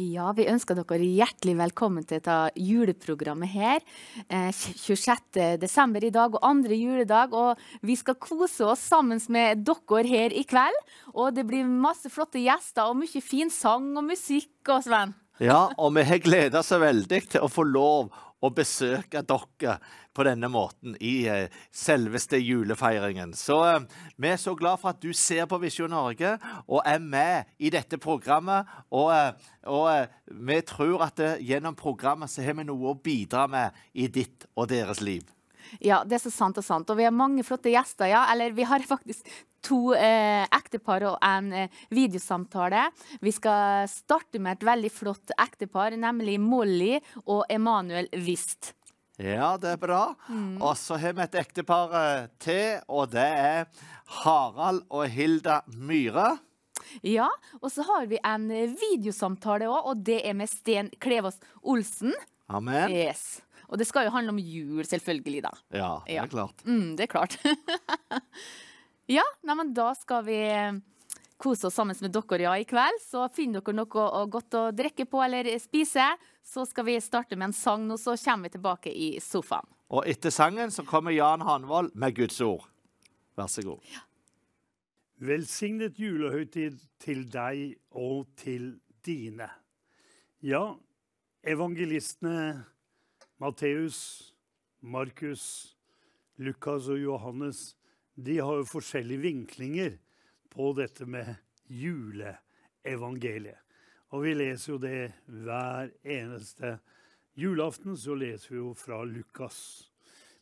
Ja, vi ønsker dere hjertelig velkommen til dette juleprogrammet her. Eh, 26. desember i dag og andre juledag. Og vi skal kose oss sammen med dere her i kveld. Og det blir masse flotte gjester og mye fin sang og musikk og Sven. Ja, og vi har gleda oss veldig til å få lov å besøke dere på denne måten i eh, selveste julefeiringen. Så eh, vi er så glad for at du ser på Visjon Norge og er med i dette programmet. Og, eh, og vi tror at gjennom programmet så har vi noe å bidra med i ditt og deres liv. Ja, det er så sant og sant. Og vi har mange flotte gjester, ja. Eller vi har faktisk to eh, ektepar og en eh, videosamtale. Vi skal starte med et veldig flott ektepar, nemlig Molly og Emanuel Wist. Ja, det er bra. Mm. Og så har vi et ektepar eh, til, og det er Harald og Hilda Myhre. Ja, og så har vi en videosamtale òg, og det er med Sten Klevås Olsen. Amen. Yes. Og det skal jo handle om jul, selvfølgelig, da. Ja, det er klart. Mm, det er klart. ja, neimen da skal vi eh, kose oss sammen med dere ja, i kveld. Så finner dere noe godt å drikke på eller spise. Så skal vi starte med en sang nå, så kommer vi tilbake i sofaen. Og etter sangen så kommer Jan Hanvold med Guds ord. Vær så god. Ja. Velsignet julehøytid til deg og til dine. Ja, evangelistene Matteus, Markus, Lukas og Johannes de har jo forskjellige vinklinger på dette med juleevangeliet. Og vi leser jo det hver eneste julaften. Så leser vi jo fra Lukas.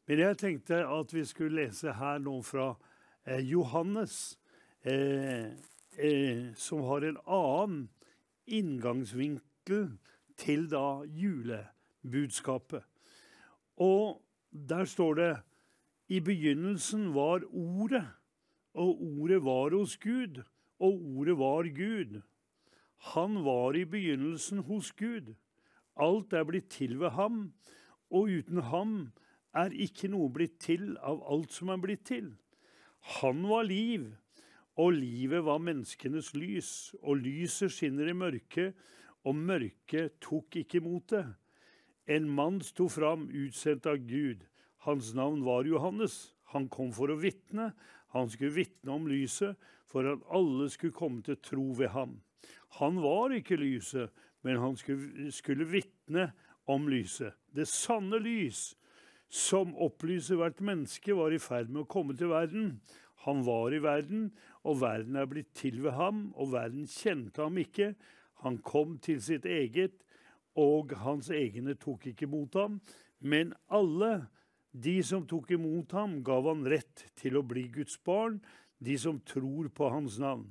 Men jeg tenkte at vi skulle lese her nå fra eh, Johannes, eh, eh, som har en annen inngangsvinkel til da julebudskapet. Og der står det i begynnelsen var Ordet, og Ordet var hos Gud, og Ordet var Gud. Han var i begynnelsen hos Gud. Alt er blitt til ved ham, og uten ham er ikke noe blitt til av alt som er blitt til. Han var liv, og livet var menneskenes lys, og lyset skinner i mørket, og mørket tok ikke imot det. En mann sto fram, utsendt av Gud. Hans navn var Johannes. Han kom for å vitne. Han skulle vitne om lyset, for at alle skulle komme til tro ved ham. Han var ikke lyset, men han skulle, skulle vitne om lyset. Det sanne lys, som opplyser hvert menneske, var i ferd med å komme til verden. Han var i verden, og verden er blitt til ved ham, og verden kjente ham ikke. Han kom til sitt eget, og hans egne tok ikke mot ham. Men alle de som tok imot ham, gav han rett til å bli Guds barn, de som tror på hans navn.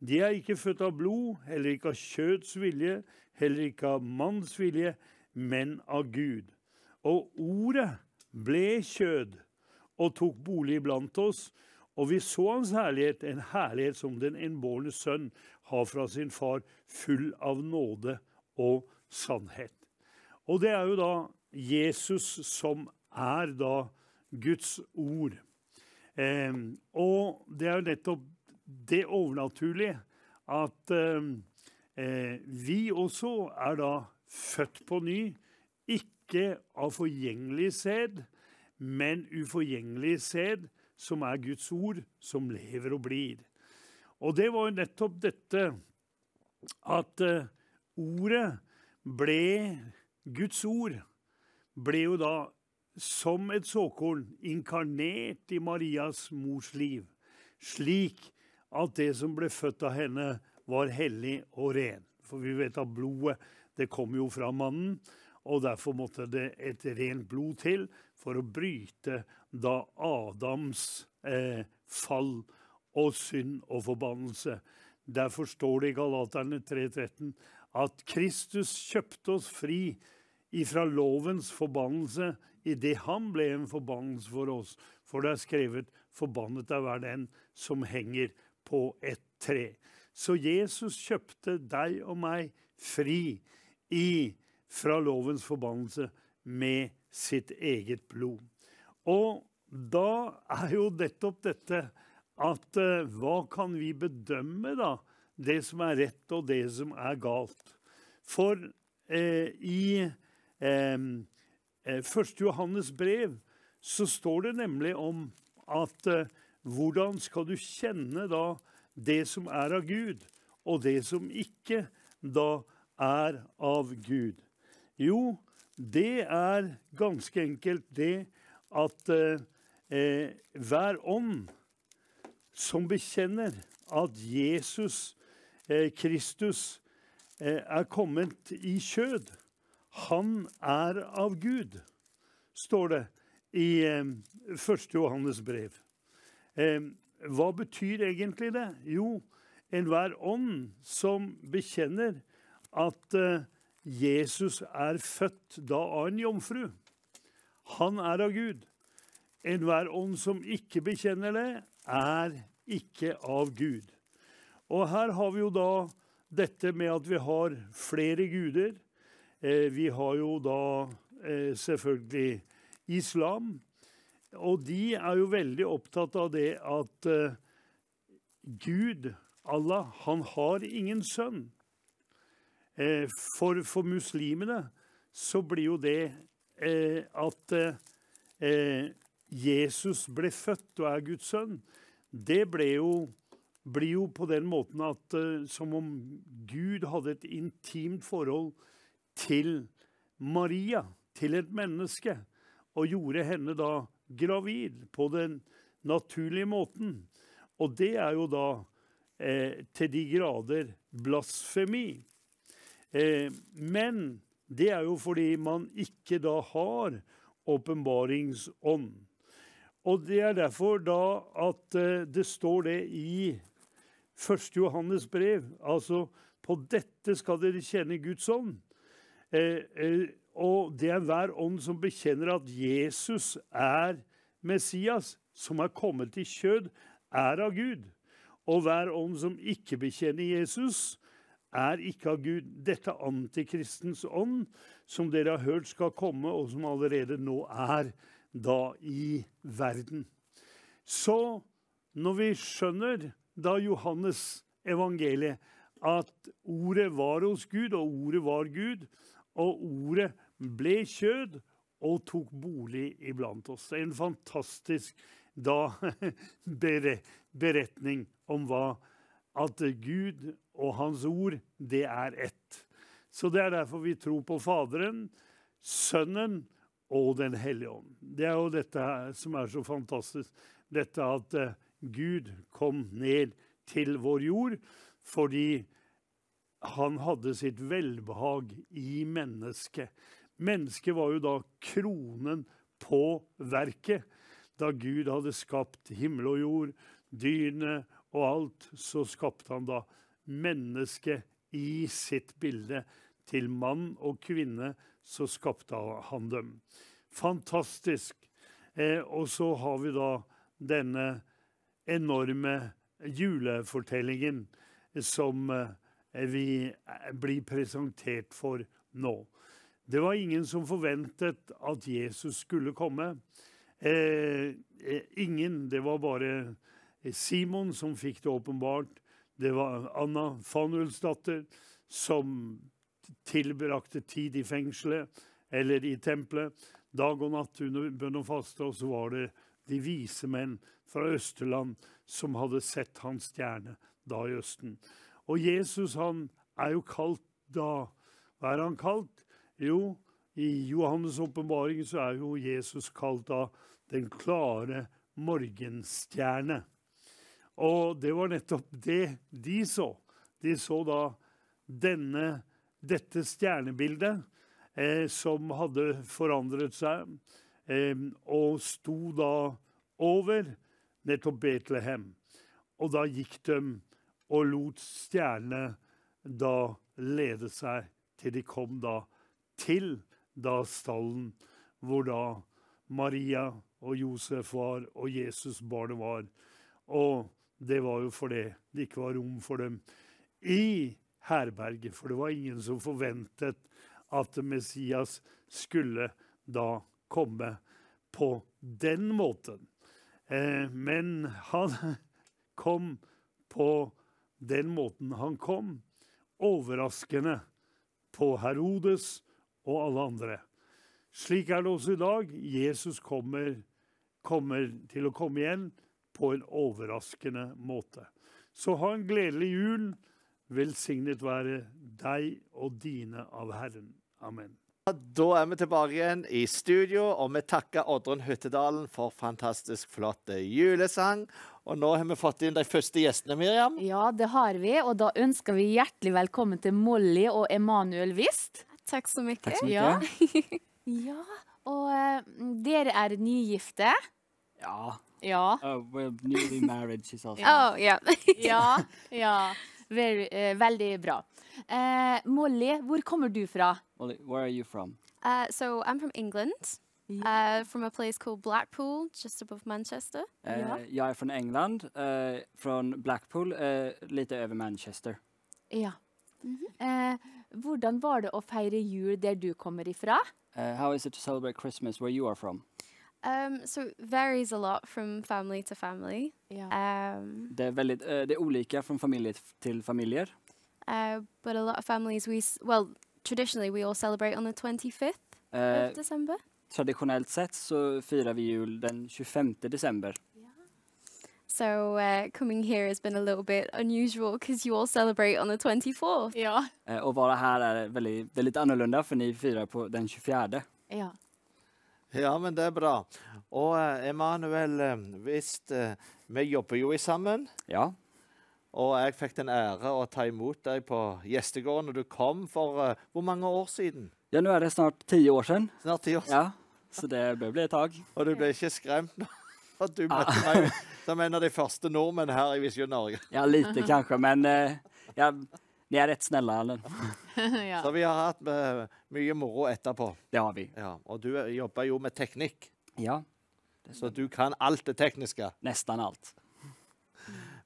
De er ikke født av blod, heller ikke av kjøds vilje, heller ikke av manns vilje, men av Gud. Og ordet ble kjød og tok bolig blant oss, og vi så hans herlighet, en herlighet som den innbårne sønn har fra sin far, full av nåde og sannhet. Og det er jo da Jesus som er da Guds ord. Eh, og det er jo nettopp det overnaturlige at eh, vi også er da født på ny, ikke av forgjengelig sæd, men uforgjengelig sæd, som er Guds ord, som lever og blir. Og det var jo nettopp dette at eh, ordet ble Guds ord ble jo da som et såkorn inkarnert i Marias mors liv, slik at det som ble født av henne, var hellig og ren. For vi vet at blodet det kom jo fra mannen, og derfor måtte det et rent blod til for å bryte da Adams eh, fall og synd og forbannelse. Derfor står det i Galaterne 3.13 at Kristus kjøpte oss fri ifra lovens forbannelse idet han ble en forbannelse for oss. For det er skrevet 'forbannet er hver den som henger på et tre'. Så Jesus kjøpte deg og meg fri i, fra lovens forbannelse med sitt eget blod. Og da er jo nettopp dette at uh, hva kan vi bedømme, da? det som er rett, og det som er galt. For eh, i eh, 1. Johannes brev så står det nemlig om at eh, hvordan skal du kjenne da det som er av Gud, og det som ikke da er av Gud? Jo, det er ganske enkelt det at eh, eh hver ånd som bekjenner at Jesus eh, Kristus eh, er kommet i kjød, han er av Gud, står det i eh, 1. Johannes brev. Eh, hva betyr egentlig det? Jo, enhver ånd som bekjenner at eh, Jesus er født da av en jomfru. Han er av Gud. Enhver ånd som ikke bekjenner det, er ikke av Gud. Og her har vi jo da dette med at vi har flere guder. Eh, vi har jo da eh, selvfølgelig islam. Og de er jo veldig opptatt av det at eh, Gud, Allah, han har ingen sønn. For, for, muslimene så blir jo det at Jesus ble født og er Guds sønn. Det jo, blir jo på den måten at som om Gud hadde et intimt forhold til Maria, til et menneske, og gjorde henne da gravid på den naturlige måten. Og det er jo da eh, til de grader blasfemi. Eh, men det er jo fordi man ikke da har åpenbaringsånd. Og det er derfor da at eh, det står det i 1. Johannes brev. Altså på dette skal dere kjenne Guds ånd. Eh, eh, og det er hver ånd som bekjenner at Jesus er Messias, som er kommet i kjød, er av Gud. Og hver ånd som ikke bekjenner Jesus, er ikke av Gud. Dette antikristens ånd, som dere har hørt skal komme, og som allerede nå er da i verden. Så når vi skjønner da Johannes evangeliet at ordet var hos Gud, og ordet var Gud, og ordet ble kjød og tok bolig iblant oss. En fantastisk da beretning om hva at Gud og Hans ord, det er ett. Så det er derfor vi tror på Faderen, Sønnen og Den hellige ånd. Det er jo dette som er så fantastisk. Dette at eh, Gud kom ned til vår jord fordi han hadde sitt velbehag i mennesket. Mennesket var jo da kronen på verket. Da Gud hadde skapt himmel og jord, dyrene og alt, så skapte han da mennesket i sitt bilde. Til mann og kvinne så skapte han dem. Fantastisk. Eh, og så har vi da denne enorme julefortellingen som eh, vi blir presentert for nå. Det var ingen som forventet at Jesus skulle komme. Eh, eh ingen. Det var bare Simon som fikk det åpenbart. Det var Anna Fanuels datter som tilbrakte tid i fengselet eller i tempelet. Dag og natt under bønn og faste. Og så var det de vise menn fra Østerland som hadde sett hans stjerne da i Østen. Og Jesus han er jo kalt da. Hva er han kalt? Jo, i Johannes' åpenbaring så er jo Jesus kalt da den klare morgenstjerne. Og det var nettopp det de så. De så da denne, dette stjernebildet eh, som hadde forandret seg, eh, og sto da over nettopp Betlehem. Og da gikk de og lot stjernene da lede seg til de kom da til da stallen hvor da Maria og Josef var, og Jesus barnet var. Og det var jo fordi det ikke var rom for dem i herberget. For det var ingen som forventet at Messias skulle da komme på den måten. Eh, men han kom på den måten han kom. Overraskende på Herodes og alle andre. Slik er det også i dag. Jesus kommer, kommer til å komme igjen på en overraskende måte. Så ha en gledelig jul. Velsignet være deg og dine av Herren. Amen. Da er vi tilbake igjen i studio, og vi takker Oddrun Hyttedalen for fantastisk flott julesang. Og nå har vi fått inn de første gjestene, Miriam. Ja, det har vi. Og da ønsker vi hjertelig velkommen til Molly og Emanuel Wist. Takk så mye. Takk så mye. Ja. ja. Og uh, dere er nygifte. Ja. Ja. Uh, well, newly married, she's also. Oh, yeah. Ja. ja. Very, eh, veldig bra. Eh, Molly, hvor kommer du fra? Molly, where are you from? uh, so I'm from England, uh, from a place called Blackpool, just above Manchester. Uh, Ja. Jeg er fra England, uh, fra Blackpool, litt over över Manchester. Ja. eh, hvordan var det å feire jul der du kommer ifra? Eh, how is it to celebrate Christmas where you are from? Um, so it varies a lot from family to family. Yeah. Um, Det er veldig, fra det til olika från familj till familjer. uh, but a lot of families, we, s- well, traditionally we all celebrate on the 25th uh, of December. traditionellt sett så firar vi jul den 25 december. So uh, coming here has been a little bit unusual because you all celebrate on the 24th. ja. Uh, och vara här är väldigt, väldigt annorlunda för ni firar på den 24. ja. Ja, men det er bra. Og eh, Emanuel, eh, visst eh, Vi jobber jo sammen. Ja, Og jeg fikk den ære å ta imot deg på gjestegården når du kom for uh, hvor mange år siden? ja nå er det snart ti år siden. Snart ti år siden. Ja, så det bør bli et tag. Og du ble ikke skremt når at du møtte meg som en av de første nordmenn her i Visjon Norge? Ja, lite kanskje, men jeg... ja, ni er rätt snälla. Erlend. ja. Så vi har hatt uh, mye moro etterpå. Det har vi. Ja, og du eh, jobber jo med teknikk, Ja, så du kan alt det tekniske. Nesten alt.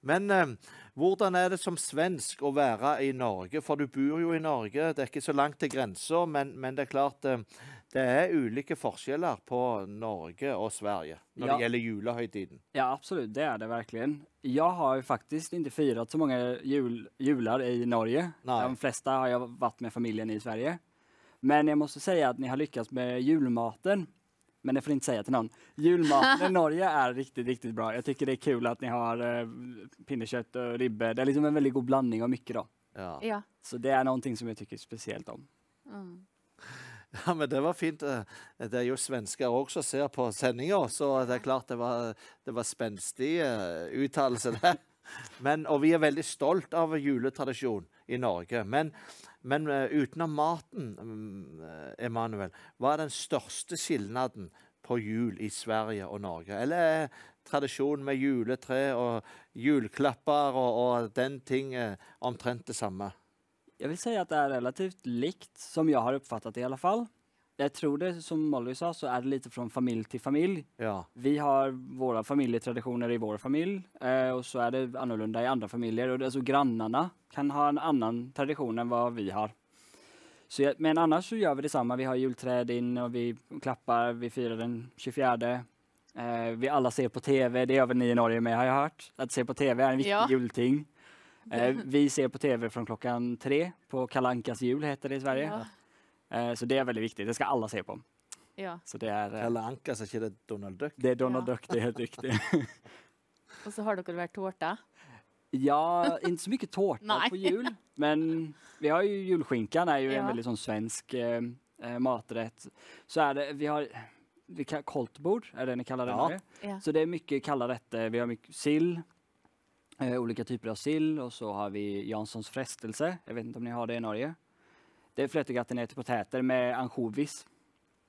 Men eh, hvordan er det som svensk å være i Norge? For du bor jo i Norge, det er ikke så langt til grensa, men, men det er klart eh, det er ulike forskjeller på Norge og Sverige når Ja. det gjelder julehøytiden. Ja, absolut. Det er det verkligen. Jeg har jo faktisk ikke firat så mange jul, jular i Norge. Nej. De fleste har jeg vært med familien i Sverige. Men jeg må si at ni har lyckats med julmaten. Men det får ni inte säga till någon. Julmaten i Norge er riktigt, riktigt bra. Jeg tycker det er kul at ni har eh, og och ribbe. Det er liksom en veldig god blanding av mye. då. Ja. ja. Så det er noe som jeg tycker speciellt om. Mm. Ja, men det var fint. eh, Det er jo svensker òg som ser på sendinga, så det er klart det var, det var spenstig eh, uttalelse der. Men, og vi er veldig stolt av juletradisjon i Norge. Men, men eh, utenom maten, mm, Emanuel, hva er den største skilnaden på jul i Sverige og Norge? Eller er tradisjonen med juletre og juleklapper og, og den ting omtrent det samme? Jag vill säga att det är relativt likt, som jag har uppfattat det i alla fall. Jag tror det, som Molly sa, så är det lite från familj till familj. Ja. Vi har våra familjetraditioner i vår familj eh, och så är det annorlunda i andra familjer. Och det, alltså grannarna kan ha en annan tradition än vad vi har. Så jag, men annars så gör vi detsamma. Vi har julträd in och vi klappar, vi firar den 24. Eh, vi alla ser på TV, det gör väl ni i Norge med har jag hört. Att se på TV är en viktig Ja. julting. Eh, vi ser på TV från klockan tre på Kalankas jul heter det i Sverige. Ja. Eh, så det är väldigt viktigt, det ska alla se på. ja. Så det är, eh, Kalle Anka, er ikke det Donald Duck? det är Donald Ja. Duck, det är helt riktigt. Og så har dere vært tårta. Ja, inte så mycket tårta Nej. på jul. Men vi har ju julskinkan är ju Ja. en väldigt sån svensk eh, eh, maträtt. Så är det, vi har vi kallar, koltbord, är det ni kallar det Ja. nu? Ja. Så det är mycket kalla rätter. Vi har mycket sill, eh, olika typer av sill og så har vi Janssons frestelse. Jeg vet ikke om ni har det i Norge. Det er fløtegratinerte poteter med ansjovis.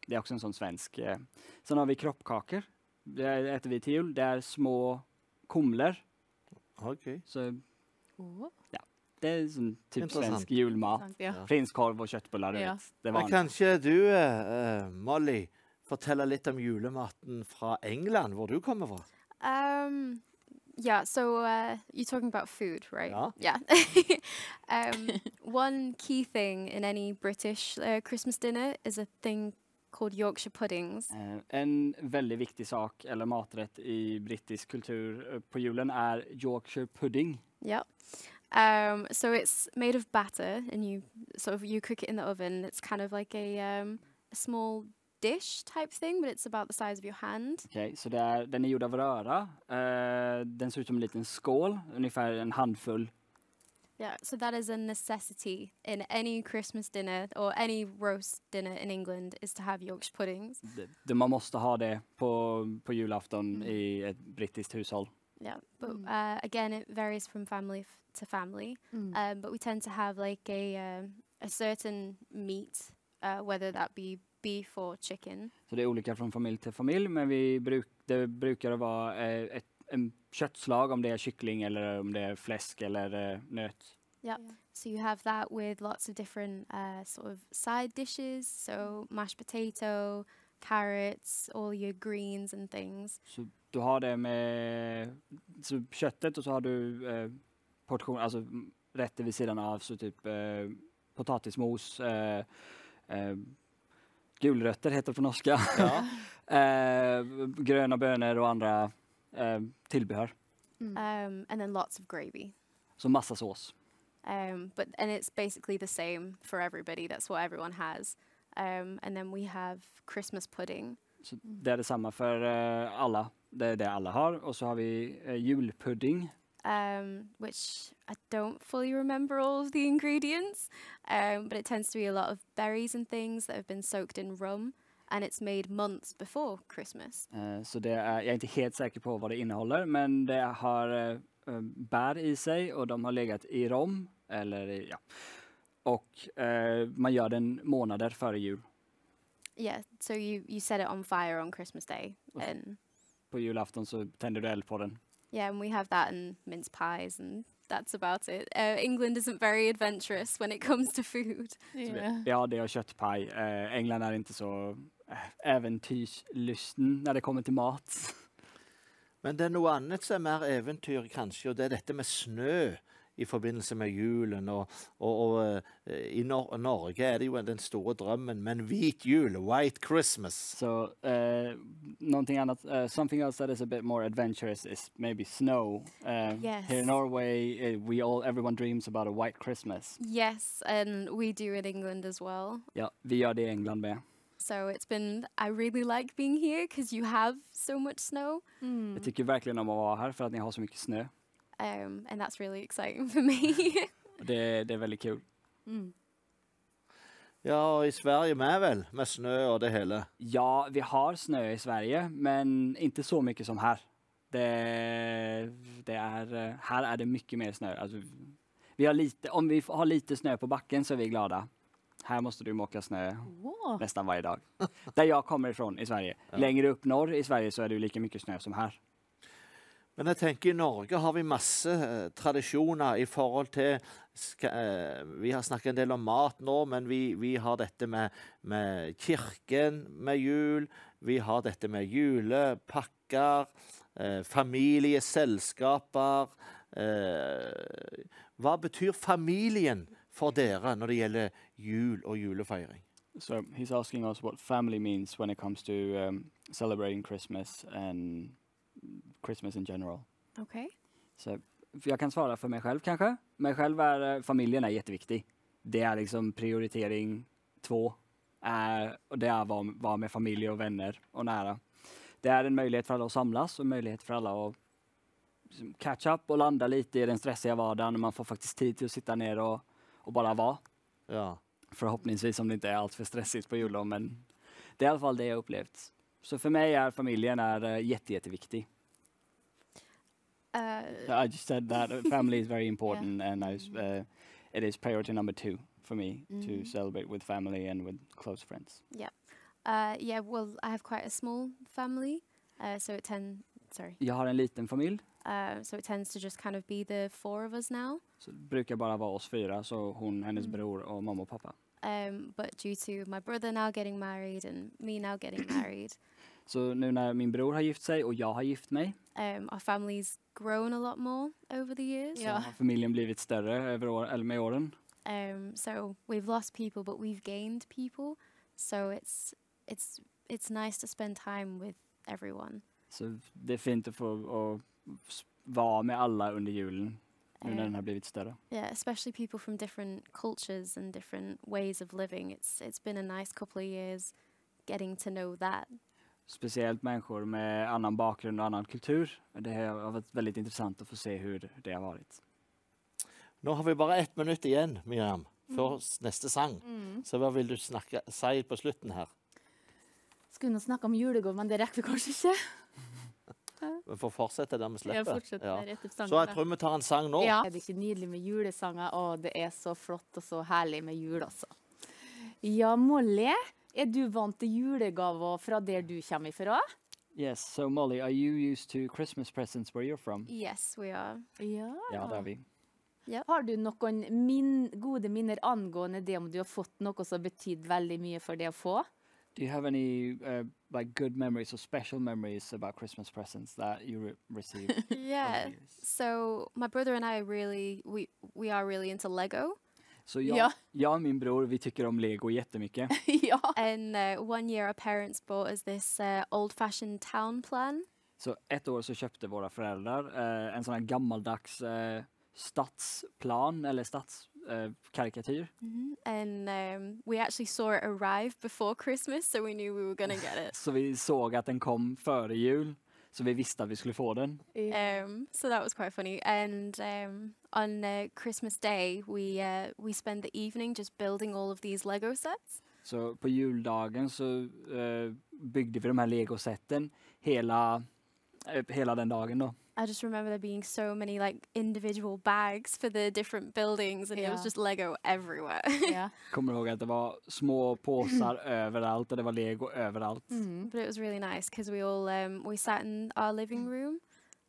Det er også en sånn svensk. Eh. Sen har vi kroppkaker. Det spiser vi til jul. Det er små kumler. OK. Så ja. det er sånn typ svensk julmat. sant, ja. Prinskorv og kjøttboller. Ja. Men kanskje du, eh, eh, Molly, forteller litt om julematen fra England, hvor du kommer fra? Um, yeah, so uh, you're talking about food, right? Yeah. Yeah. um, one key thing in any British uh, Christmas dinner is a thing called Yorkshire puddings. Eh, En väldigt viktig sak, eller maträtt i brittisk kultur eh, på julen är Yorkshire pudding. Yeah. Um, so it's made of batter, and you sort of you cook it in the oven. It's kind of like a um, a small dish type thing, but it's about the size of your hand. Okej, så det är, den är gjord av röra. Eh, den ser ut som en liten skål, ungefär en handfull. Yeah, so that is a necessity in any Christmas dinner or any roast dinner in England is to have Yorkshire puddings. Det, det, man måste ha det på, på julafton i ett brittiskt hushåll. Yeah, but Mm. uh, again, it varies from family f- to family. Mm. Um, but we tend to have like a um, a certain meat, uh, whether that be beef or chicken. Så det är olika från familj till familj, men vi bruk, det brukar vara eh, ett en köttslag om det är kyckling eller om det är fläsk eller eh, nöt. So you have that with lots of different uh, sort of side dishes. So mashed potato, carrots, all your greens and things. Så du har det med så köttet och så har du eh, portion, alltså rätter vid sidan av, så typ eh, potatismos, eh, eh, gulrötter heter det på norska, Ja. eh, grønne bønner og andre eh, tilbehør. Mm. Um, and then lots of gravy. Så masse sås. Um, but and it's basically the same for everybody. That's what everyone has. Um, and then we have Christmas pudding. Så det er det samme for uh, alle. Det er det alle har. Og så har vi uh, julpudding. Um, which I don't fully remember all of the ingredients, um, but it tends to be a lot of berries and things that have been soaked in rum, and it's made months before Christmas. Eh, Så det är, jag är inte helt säker på vad det innehåller, men det har eh, eh, bär i sig och de har legat i rom. Eller i, ja. Och eh, man gör den månader före jul. Yeah, so you you set it on fire on Christmas Day, Okay. and På julafton så tänder du eld på den. Yeah, and we have that and mince pies, and that's about it. Uh, England isn't very adventurous when it comes to food. Yeah. vi det och köttpaj. Eh, England är inte så eventyrslysten äventyrslysten när det kommer till mat. Men det er noe annet som er mer eventyr, kanskje, og det er dette med snø i forbindelse med julen. Og, og, og eh, i Nor Norge er det jo den store drømmen, men hvit jul, white Christmas. Så uh, annet, annat, eh, something else that is a bit more adventurous is maybe snow. Uh, Yes. Here in Norway, eh, we all everyone dreams about a white Christmas. Yes, and we do in England as well. Ja, vi gjør det i England med. So it's been, I really like being here because you have so much snow. Mm. Jag tycker verkligen om att vara här för att ni har så mycket snö. Um, and that's really exciting for me. Det, det veldig väldigt kul. Mm. Ja, og i Sverige med, vel? Med snø og det hele. Ja, vi har snø i Sverige, men ikke så mye som her. Det, det er, her er det mye mer snø. Altså, vi har lite, om vi har lite snø på backen så er vi glada. Her måste du måke snö Wow. nästan varje dag. Där jag kommer ifrån i Sverige. Ja. Längre upp norr i Sverige så är det lika mycket snö som här. Men jeg tenker i Norge har vi masse eh, tradisjoner i forhold til skal, eh, Vi har snakket en del om mat nå, men vi, vi har dette med, med kirken med jul. Vi har dette med julepakker, eh, familieselskaper. Eh, hva betyr familien for dere når det gjelder jul og julefeiring? So he's asking us what family means when it comes to um, celebrating Christmas and Christmas in general. okay. Så jag kan svara för mig själv kanske. Mig själv är eh, familjen är jätteviktig. Det är liksom prioritering två. Är, och det är att vara, vara med familj och vänner och nära. Det är en möjlighet för alla att samlas och en möjlighet för alla att liksom catch up och landa lite i den stressiga vardagen. Man får faktiskt tid till att sitta ner och, och bara vara. Ja. Förhoppningsvis om det inte är allt för stressigt på jullov, men det är i alla fall det jag upplevt. Så för mig är familjen är uh, jätte, jätteviktig. Uh, I just said that uh, family is very important and I, s- uh, it is priority number two for me to Mhm. celebrate with family and with close friends. uh, yeah, well, I have quite a small family, uh, so it tend sorry, Jag har en liten familj, uh, so it tends to just kind of be the four of us now. så det brukar bara vara oss fyra, så hon, hennes Mm. bror och mamma och pappa. Um, but due to my brother now getting married and me now getting married, Så nu när min bror har gift sig och jag har gift mig, um, our family's grown a lot more over the years. så Ja. har familjen blivit större över år, eller med åren. Um, so we've lost people, but we've gained people. So it's it's it's nice to spend time with everyone. Så det är fint att få att vara med alla under julen. nu när Eh, den har blivit större. yeah, especially people from different cultures and different ways of living. It's it's been a nice couple of years getting to know that. Speciellt mennesker med annen bakgrunn og annen kultur. Det har vært veldig interessant å få se hvordan det har vært. Nå har vi bare ett minutt igjen, Miriam, før mm. neste sang. Mm. Så hva vil du snakke, si på slutten her? Skulle nå snakke om julegave, men det rekker vi kanskje ikke. Vi får fortsette der vi slipper. Ja. Så jeg tror vi tar en sang nå. Ja. Er det ikke nydelig med julesanger? Å, det er så flott og så herlig med jul, altså. Ja, Molly, er du vant til julegaver fra der du kommer ifra? Yes, so Molly, are you used to Christmas presents where you're from? Yes, we are. Ja. Ja, det er vi. Har du noen min gode minner angående det om du har fått noe som har betydd veldig mye for det å få? Do you have any uh, like good memories or special memories about Christmas presents that you re- received? Yeah. So my brother and I really we we are really into Lego. Så jag, Ja. jag och min bror, vi tycker om Lego jättemycket. ja. And uh, one year our parents bought us this uh, old-fashioned town plan. Så ett år så köpte våra föräldrar uh, en sån här gammaldags eh, stadsplan eller stadskarikatyr. Mm -hmm. And um, we actually saw it arrive before Christmas, so we knew we were gonna get it. så vi såg att den kom före jul. Så vi visste at vi skulle få den. Um, so that was quite funny. And um, on uh, Christmas Day, we uh, we spent the evening just building all of these Lego sets. Så på juldagen så uh, byggde vi de här legosätten hela, eh, hela den dagen då. I just remember there being so many like individual bags for the different buildings, and it Yeah. was just Lego everywhere. yeah. Kommer ihåg att det var små påsar överallt och det var lego överallt. Mm. but it was really nice because we all um, we sat in our living room,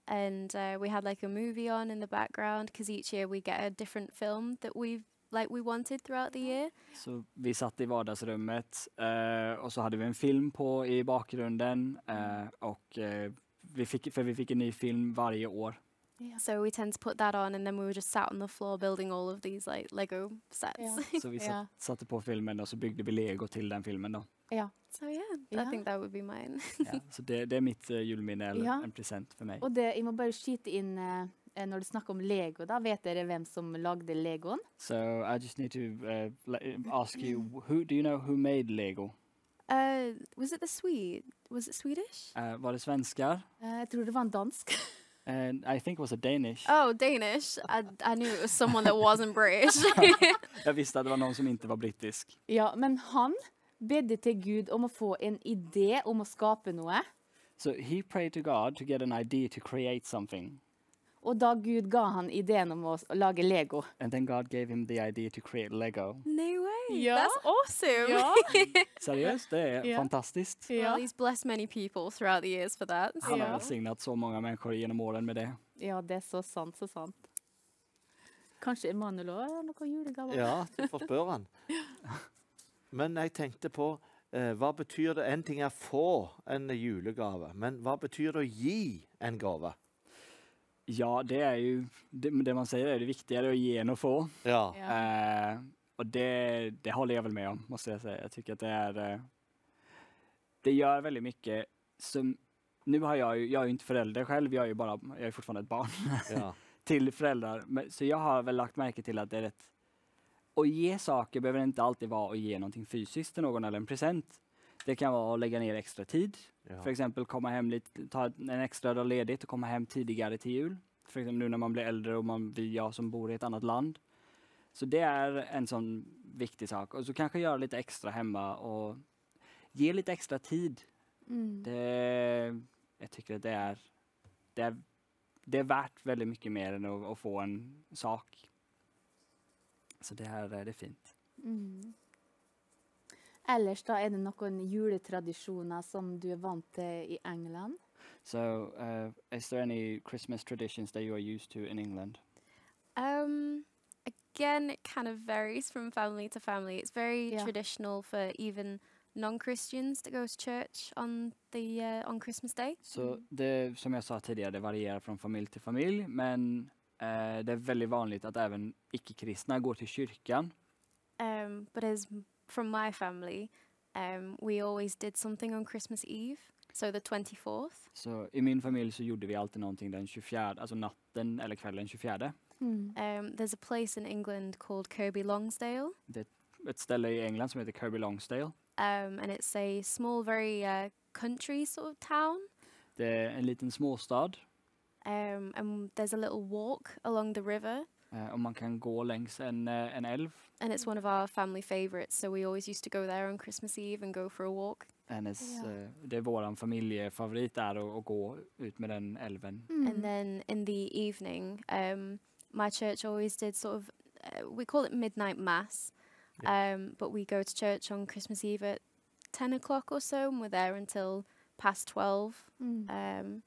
and uh, we had like a movie on in the background because each year we get a different film that we've like we wanted throughout the year. Så vi satt i vardagsrummet uh, och så hade vi en film på i bakgrunden uh, och eh, vi fick, för vi fick en ny film varje år. So we tend to put that on, and then we were just sat on the floor building all of these like Lego sets. Yeah. Så vi Ja. yeah. satte på filmen og så byggde vi lego til den filmen da. ja. so yeah, I Yeah. think that would be mine. Ja, så det, det er mitt uh, julminne eller en present for meg. Og det, jeg må bare skyte inn uh, når du snakker om Lego, da. Vet dere hvem som lagde Legoen? So I just need to uh, ask you, who do you know who made Lego? Uh, was it the Swede? Was it Swedish? Uh, var det svenskar? Uh, jeg tror det var en dansk. And I think it was a Danish. Oh, Danish. I, I knew it was someone that wasn't British. jeg visste at det var noen som ikke var brittisk. ja, men han bedde til Gud om å få en idé om å skape noe. So he prayed to God to get an idea to create something. Og da Gud ga han ideen om å lage Lego. And then God gave him the idea to create Lego. no Yeah. That's awesome. Ja. Seriøst, det er Ja. fantastiskt. Well, he's blessed many people throughout the years for that. Han har velsignet så mange mennesker gjennom årene med det. ja, det er så sant, så sant. Kanskje Emanuel òg har noen julegaver? Ja, du får spørre han. Men jeg tenkte på eh, hva betyr det En ting er få en julegave, men hva betyr det å gi en gave? Ja, det er jo det, det man sier er det viktige, det å gi enn å få. Ja. Ja. Eh, och det, det håller jag väl med om, måste jag säga. Jag tycker att det är... Eh, det gör väldigt mycket som... Nu har jag ju, jag är ju inte förälder själv, jag är ju bara, jag är fortfarande ett barn ja. till föräldrar. Så jag har väl lagt märke till att det är rätt... Att ge saker behöver inte alltid vara att ge någonting fysiskt till någon eller en present. Det kan vara att lägga ner extra tid. ja. För exempel komma hem lite, ta en extra dag ledigt och komma hem tidigare till jul. För exempel nu när man blir äldre och man, vi, jag som bor i ett annat land. Så det er en sånn viktig sak. Og så kanskje gjøre litt ekstra hjemme og gi litt ekstra tid. Mm. Det, Jeg tycker det er det er det er verdt veldig mye mer enn å, å få en sak. Så det her er det är fint. Mm. Ellers da er det noen juletradisjoner som du er vant til i England? So, uh, is there any Christmas traditions that you are used to in England? Um, again, it kind of varies from family to family. It's very Yeah. traditional for even non-Christians to go to church on the uh, on Christmas Day. Så det, som jag sa tidigare, det varierar från familj till familj, men uh, det är väldigt vanligt att även icke-kristna går till kyrkan. Um, but as from my family, um, we always did something on Christmas Eve. so the 24th. Så i min familj så gjorde vi alltid någonting den 24, alltså natten eller kvällen 24. Mm. Um, there's a place in England called Kirby Longsdale, Ett ställe i England som heter Kirby Longsdale. um, and it's a small, very uh, country sort of town. Det är en liten småstad Um, and there's a little walk along the river, eh, och man kan gå längs en, eh, en älv. and it's one of our family favorites. So we always used to go there on Christmas Eve and go for a walk. Hennes, Ja. eh, det är våran familjefavorit där att, att gå ut med den älven. Mm. And then in the evening, um, my church always did sort of, uh, we call it midnight mass, um, but we go to church on Christmas Eve at 10 o'clock or so, and we're there until past 12. Mm. Um,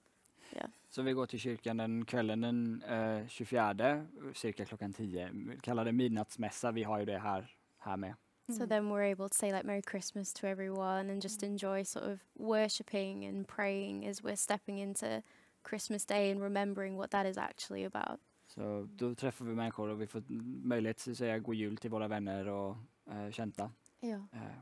Så vi går till kyrkan den kvällen den eh, 24, cirka klockan 10. Vi kallar det midnattsmässa, vi har ju det här, här med. So Mm. then we're able to say like Merry Christmas to everyone and just enjoy sort of worshipping and praying as we're stepping into Christmas Day and remembering what that is actually about. Så da treffer vi människor og vi får mulighet til å si god jul til våre venner og eh, kjente. Ja. Eh,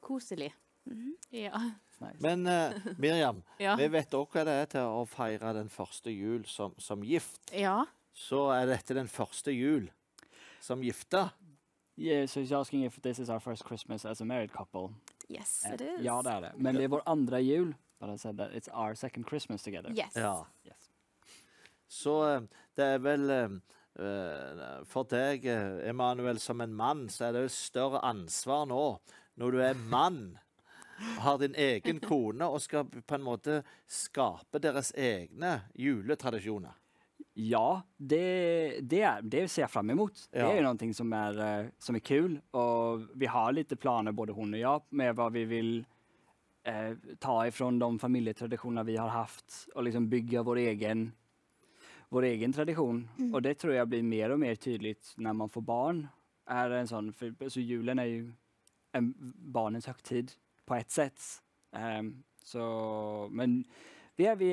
Koselig. Mhm. Ja. nice. Men eh, Miriam, Ja. vi vet også hva det er til å feire den første jul som, som gift. ja. Så er dette den første jul som gifta. Yeah, so he's asking if this is our first Christmas as a married couple. Yes, Eh, it is. Ja, det er det. Men det er vår andre jul. But I said that it's our second Christmas together. Yes. Ja. Yes. Så eh, det er vel eh, eh, For deg, eh, Emanuel, som en mann, så er det jo større ansvar nå når du er mann. Har din egen kone og skal på en måte skape deres egne juletradisjoner. Ja, det, det, er, det ser jeg fram Ja. Det er jo noe som eh, som er kul Og vi har litt planer både hun og jeg, med hva vi vil eh, ta ifrån de familietradisjonene vi har haft og liksom bygge vår egen, vår egen tradition. Og det tror jeg blir mer og mer tydelig når man får barn. Er en sånn, for, alltså julen er jo en barnens høytid på ett sett. Um, så, men vi er vi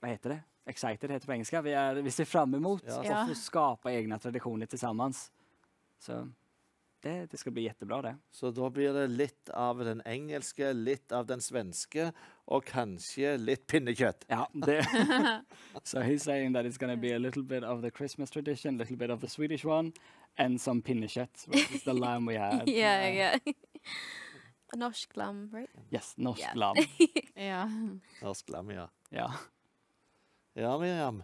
vad heter det? Excited heter det på engelska. Vi, vi ser fram mot Ja. å få skapa egne tradisjoner sammen. Så det, det skal bli jettebra, det. Så da blir det litt av den engelske, litt av den svenske, og kanskje litt pinnekjøtt. Ja, det. so he's saying that it's going to be a little bit of the Christmas tradition, a little bit of the Swedish one, and some pinnekjøtt, which is the lamb we had. yeah, yeah. norsk lam, right? Yes, norsk Yeah. lam. Ja. Norsk lam, ja. Ja. Ja, Miriam.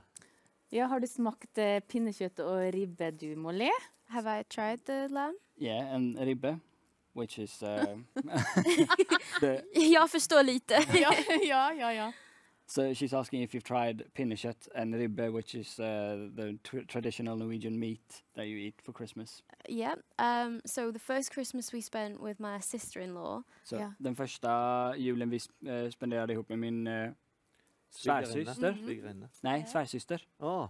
ja. Har du smakt eh, pinnekjøtt og ribbe, du, Molly? Have I tried the lamb? Yeah, and ribbe, which is uh, the, Jag förstår lite. ja, ja, ja. ja. so she's asking if you've tried pinnekjøtt and ribbe, which is uh, the tr- traditional Norwegian meat that you eat for Christmas. yeah. Um, so the first Christmas we spent with my sister-in-law. So Ja. den första julen vi sp- eh, spenderade ihop med min uh, Svigerinne. svärsyster. Svigerinne. Nej, svärsyster. Å,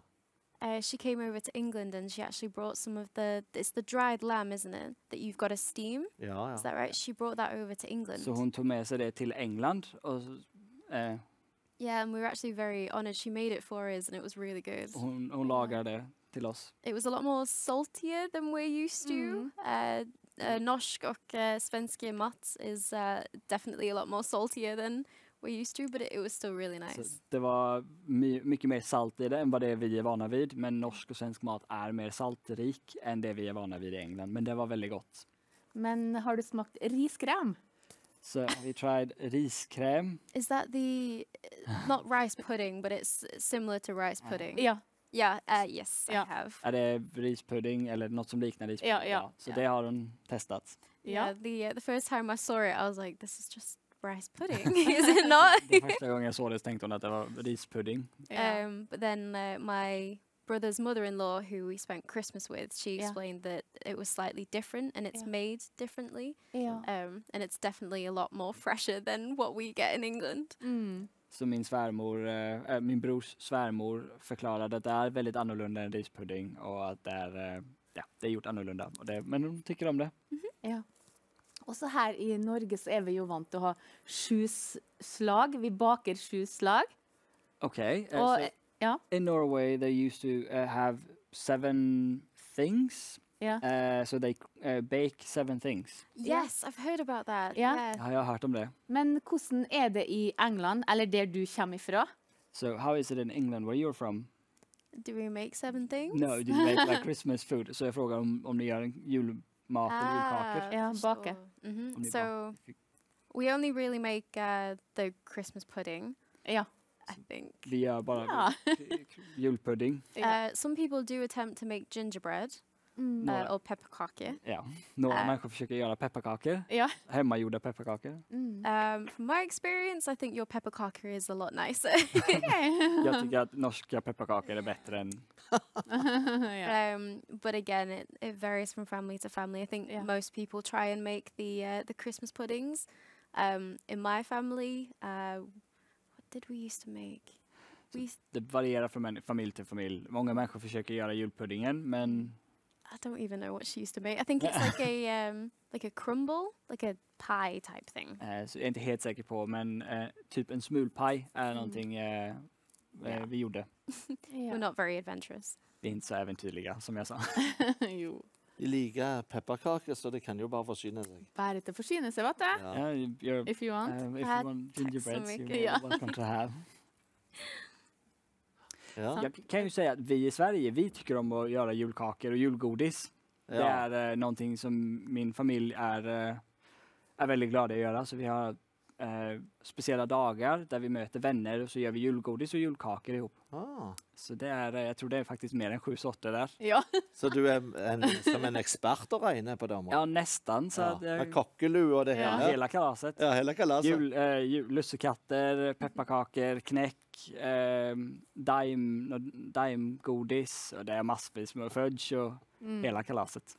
Uh, she came over to England and she actually brought some of the. It's the dried lamb, isn't it? That you've got to steam. ja, Is that right? She brought that over to England. Så hon tog med sig det till England och eh, yeah, and we were actually very honoured. She made it for us, and it was really good. hon, hon lagade det till oss. It was a lot more saltier than we're used to. Mm. Uh, uh, norsk och uh, svenska mat is uh, definitely a lot more saltier than we're used to, but it, it was still really Så nice. det var my, mycket mer salt i det än vad det är vi är vana vid. Men norsk och svensk mat är mer saltrik än det vi är vana vid i England. Men det var väldigt gott. Men har du smakt riskrem? Så vi tried riskräm. Is that the not rice pudding, but it's similar to rice pudding? Yeah. Yeah. Uh, yes, Yeah. I have. Är det rispudding eller något som liknar rispudding? Ja, ja. Så Ja. det har hon testat. Yeah. Ja. the uh, the first time I saw it, I was like, "This is just rice pudding, is it not?" Det first time I saw det I thought that det var rispudding. Ja. Um, but then uh, my brother's mother-in-law, who we spent Christmas with, she Yeah. explained that it was slightly different and it's Yeah. made differently, Yeah. um, and it's definitely a lot more fresher than what we get in England. Mm. Så min svärmor, eh, äh, min brors svärmor förklarade att det är väldigt annorlunda än rispudding och att det är, äh, ja, det är gjort annorlunda. Och det, men hon tycker om det. Ja. Også her i Norge så er vi jo vant til å ha sju slag. Vi baker sju slag. Ok. Uh, Og so ja. in Norway they used to uh, have seven things Yeah. Uh, så de uh, bake seven things. Yeah. Yes, I've heard about that. Yeah. Yeah. Ja, jeg har hørt om det. Men hvordan er det i England, eller der du kommer ifra? So how is it in England where you're from? Do we make seven things? No, do you make like Christmas food? Så jeg frågar om, om ni gör en julmat eller julkakor. Ja, bake. Hmm So bak- we only really make uh, the Christmas pudding, Yeah. I think. Vi gör bara Ja. julpudding. Ja. Uh, some people do attempt to make gingerbread Mm. Några, uh, or pepperkake. ja. Några mennesker forsøker å gjøre pepperkaker. Ja. Hemmagjorda pepperkaker. Mm. Um, from my experience, I think your pepperkake is a lot nicer. Jeg syns at norske pepperkaker er bedre enn yeah. um, but again, it, it varies from family to family. I think Yeah. most people try and make the uh, the Christmas puddings. Um, in my family, uh, what did we used to make? We used- Det varierar från familj till familj. Många människor försöker göra julpuddingen men I don't even know what she used to make. I think it's like a um, like a crumble, like a pie type thing. eh, så jag är inte helt säker på men eh, typ en smulpaj är Mm. någonting eh, eh, Ja. vi gjorde. We're not very adventurous. Vi är inte så äventyrliga som jag sa. jo. De liker pepperkaker, så det kan jo bare forsyne seg. Bare til å forsyne seg, vet du. Ja. Ja, you're, If you want. um, if you want tack så gingerbreads mycket. you're Ja. welcome to have. Ja. Jag kan ju säga att vi i Sverige, vi tycker om att göra julkakor och julgodis. Det Ja. är eh, någonting som min familj är, eh, är väldigt glada att göra. Så vi har eh, spesielle dager der vi møter venner, og så gjør vi julgodis og julkakor ihop. Ah. Så det er, jeg tror det er faktisk mer enn sju-åtte der. Ja. Så du er en, som en ekspert å regne på det? området? Ja, nesten. Så ja. att, Med kokkelue og det Ja. hele? hela kalaset. Ja, hele kalaset. Jul, eh, jul, lussekatter, pepperkaker, knekk, eh, daim, daimgodis og det er massevis med fudge og Mm. hele kalaset.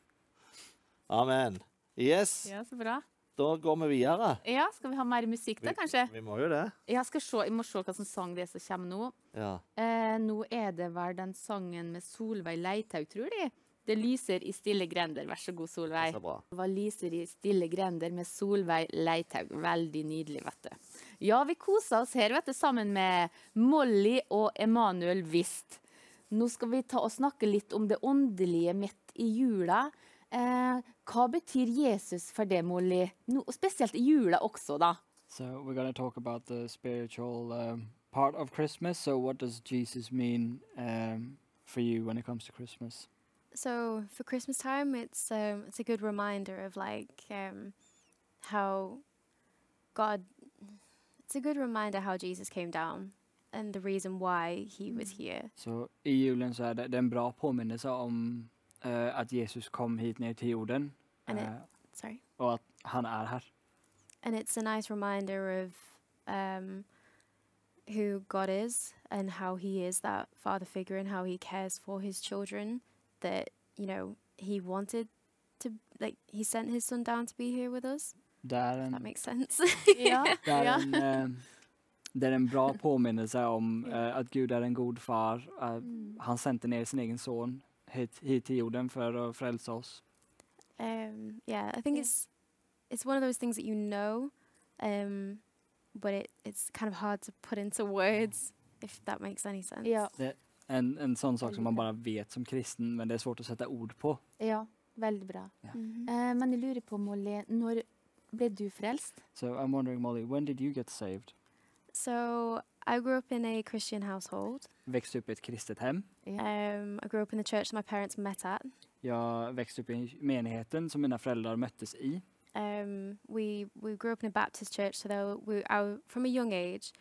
Amen. Yes, ja, så bra. Da går vi videre. Ja, skal vi ha mer musikk da, kanskje? Vi må jo det. Jeg, skal se, jeg må se hva som sang det er som kommer nå. Ja. Eh, nå er det vel den sangen med Solveig Leithaug, tror de. Det lyser i stille grender. Vær så god, Solveig. Bra. Det var lyser i stille grender med Solveig Leithaug. Veldig nydelig, vet du. Ja, vi koser oss her, vet du, sammen med Molly og Emanuel Wist. Nå skal vi ta og snakke litt om det åndelige midt i jula. Eh, hva betyr Jesus for det, Molly? No, spesielt i jula også, da. So we're going to talk about the spiritual um, part of Christmas. So what does Jesus mean um, for you when it comes to Christmas? So for Christmas time, it's um, it's a good reminder of like um, how God. It's a good reminder how Jesus came down and the reason why he was here. So i julen så är det, det är en bra påminnelse om uh, att Jesus kom hit ner till jorden And it- eh, Sorry, och att han är här. and it's a nice reminder of um, who God is and how He is that father figure and how He cares for His children. That you know He wanted to like He sent His Son down to be here with us. Det är If that makes sense. Ja, det är ja. en, eh, det är en bra påminnelse om eh, att Gud är en god far. Eh, Mm. han sände ner sin egen son hit, hit till jorden för att frälsa oss. Um, yeah, I think Yeah. it's it's one of those things that you know, um, but it, it's kind of hard to put into words, if that makes any sense. Ja, En, en sånn sak som man bare vet som kristen men det er svårt å sette ord på. ja, veldig bra. Mhm. Eh, men jeg lurer på, Molly, når ble du frelst? So I'm wondering Molly, when did you get saved? So I grew up in a Christian household. Växte upp i ett kristet hem. Um, I grew up in the church that my parents met at. Jag växte upp i menigheten som mina föräldrar möttes i. Um, we we grew up in a Baptist church, so though we, I, from a young age,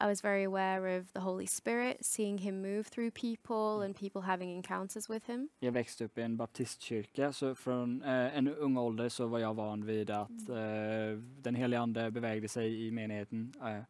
I was very aware of the Holy Spirit, seeing Him move through people and people having encounters with Him. Jag växte upp i en baptistkyrka så från eh, en ung ålder så var jag van vid att eh, den helige ande bevägde sig i menigheten. Eh,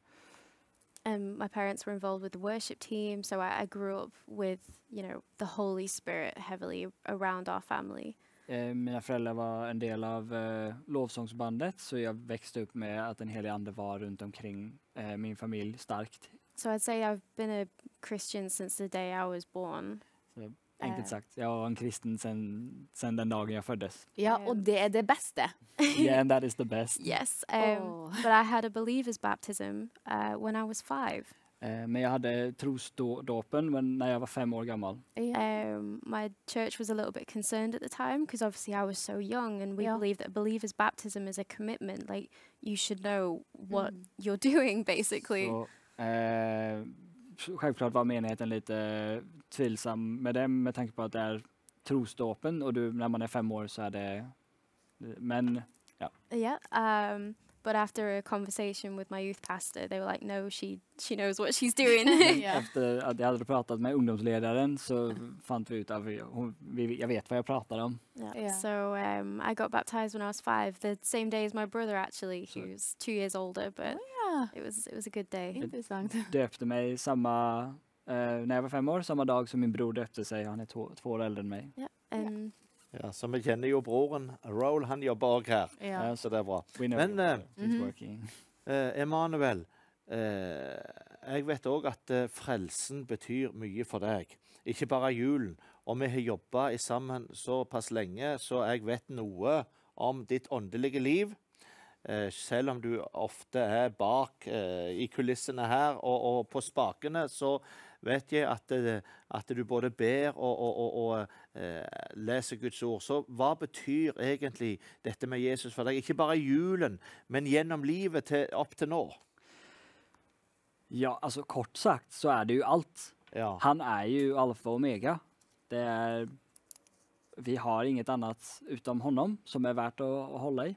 um, my parents were involved with the worship team, so I, I grew up with you know the Holy Spirit heavily around our family. eh, mina föräldrar var en del av eh, lovsångsbandet så jag växte upp med att den helige ande var runt omkring eh, min familj starkt. So I'd say I've been a Christian since the day I was born. Så enkelt Eh. sagt, Jeg var en kristen sen, sen den dagen jeg fødtes. Ja, og det er det beste. Yeah, and that is the best. Yes, um, Oh. but I had a believer's baptism uh, when I was five. Uh, men jeg hadde trosdåpen da jeg var fem år gammel. Ja. Um, my church was a little bit concerned at the time because obviously I was so young, and we Yeah. believe that a believer's baptism is a commitment. Like you should know what Mm. you're doing, basically. Så, självklart var menigheten lite tvilsam med det med tanke på att det är trosdåpen och du, när man är fem år så är det... Men Yeah. Um, but after a conversation with my youth pastor, they were like, "No, she she knows what she's doing." Ja. efter att jag hade pratat med ungdomsledaren så fann vi ut att vi, hon, vi, jag vet vad jag pratar om. yeah. Yeah. So um, I got baptized when I was five, the same day as my brother. Actually, who's two years older, but ja. it was it was a good day. Interessant. Döpte mig samma, eh, när jag var fem år, samma dag som min bror döpte sig. Han är två, två år äldre än mig. Yeah. And Ja, så vi kjenner jo broren. Roll, han jobber òg her. Yeah. Ja, Så det er bra. Men, eh, mm -hmm. working. Eh, Emanuel, eh, jeg vet òg at eh, frelsen betyr mye for deg. Ikke bare julen. Og vi har jobba sammen såpass lenge, så jeg vet noe om ditt åndelige liv. Eh, selv om du ofte er bak eh, i kulissene her og, og på spakene, så vet jeg at, eh, at du både ber og, og, og, og leser Guds ord. Så hva betyr egentlig dette med Jesus for deg? Ikke bare i julen, men gjennom livet til, opp til nå. Ja, altså kort sagt så er det jo alt. Ja. Han er jo alfa og omega. Det er vi har inget annet utenom honom som er verdt å holde i.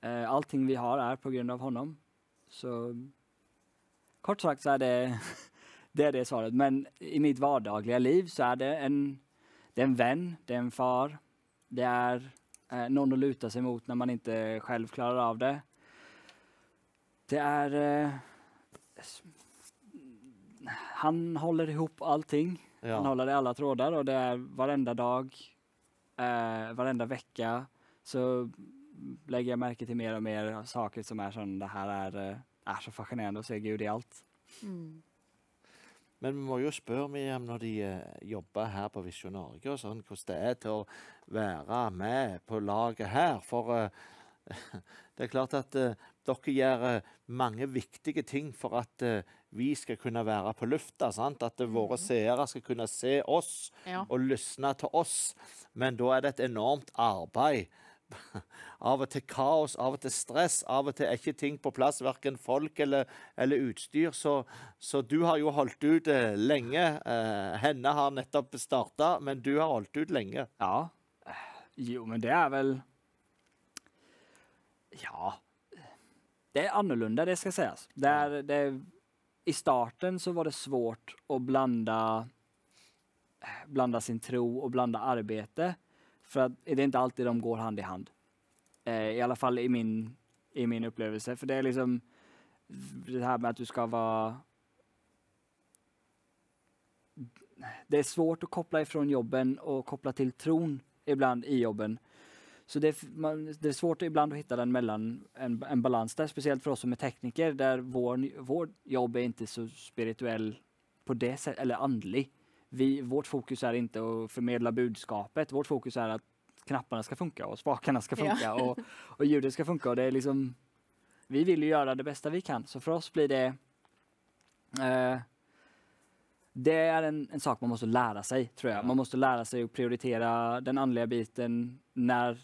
Eh, allting vi har er på grunn av honom. Så kort sagt så er det det, er det svaret. Men i mitt vardagliga liv så er det en, det er en venn, det er en far, det er eh, noen å lute seg mot når man ikke selv klarer av det. Det er eh, han håller ihop allting. Han holder håller i alle tråder, og det er varenda dag, eh, varenda vecka så lägger jeg merke til mer og mer saker som er sånn, det her er, er så fascinerende å se Gud i alt. Mm. Men vi må jo spørre Miriam når de eh, jobber her på Visjon Norge, og sånn, hvordan det er til å være med på laget her. For uh, det er klart at uh, dere gjør uh, mange viktige ting for at eh, vi skal kunne være på lufta. Sant? At eh, våre seere skal kunne se oss Ja. og lysne til oss. Men da er det et enormt arbeid. Av og til kaos, av og til stress. Av og til er ikke ting på plass, verken folk eller, eller utstyr. Så, så du har jo holdt ut eh, lenge. Eh, henne har nettopp starta, men du har holdt ut lenge. Ja, eh, jo men det er vel ja, det er annorlunda det skal sies. Det er, det er, I starten så var det svårt å blanda, blanda sin tro og blanda arbete. För det är inte alltid de går hand i hand. Eh, I alla fall i min, i min upplevelse. För det är liksom det här med att du ska vara det är svårt att koppla ifrån jobben och koppla till tron ibland i jobben. Så det är, man, det är svårt ibland att den mellan en, en balans där, speciellt för oss som är tekniker där vår, vår jobb är inte så spirituell på det sättet, eller andlig. Vi, vårt fokus er ikke å formidle budskapet, vårt fokus er at knappene skal funke, og spakene skal funke, Ja. og, og och ljudet skal funke. Og det är liksom, vi vil jo gjøre det beste vi kan, så for oss blir det eh, det er en, en sak man må lære seg, tror jeg. Man må lære seg å prioritere den åndelige biten når,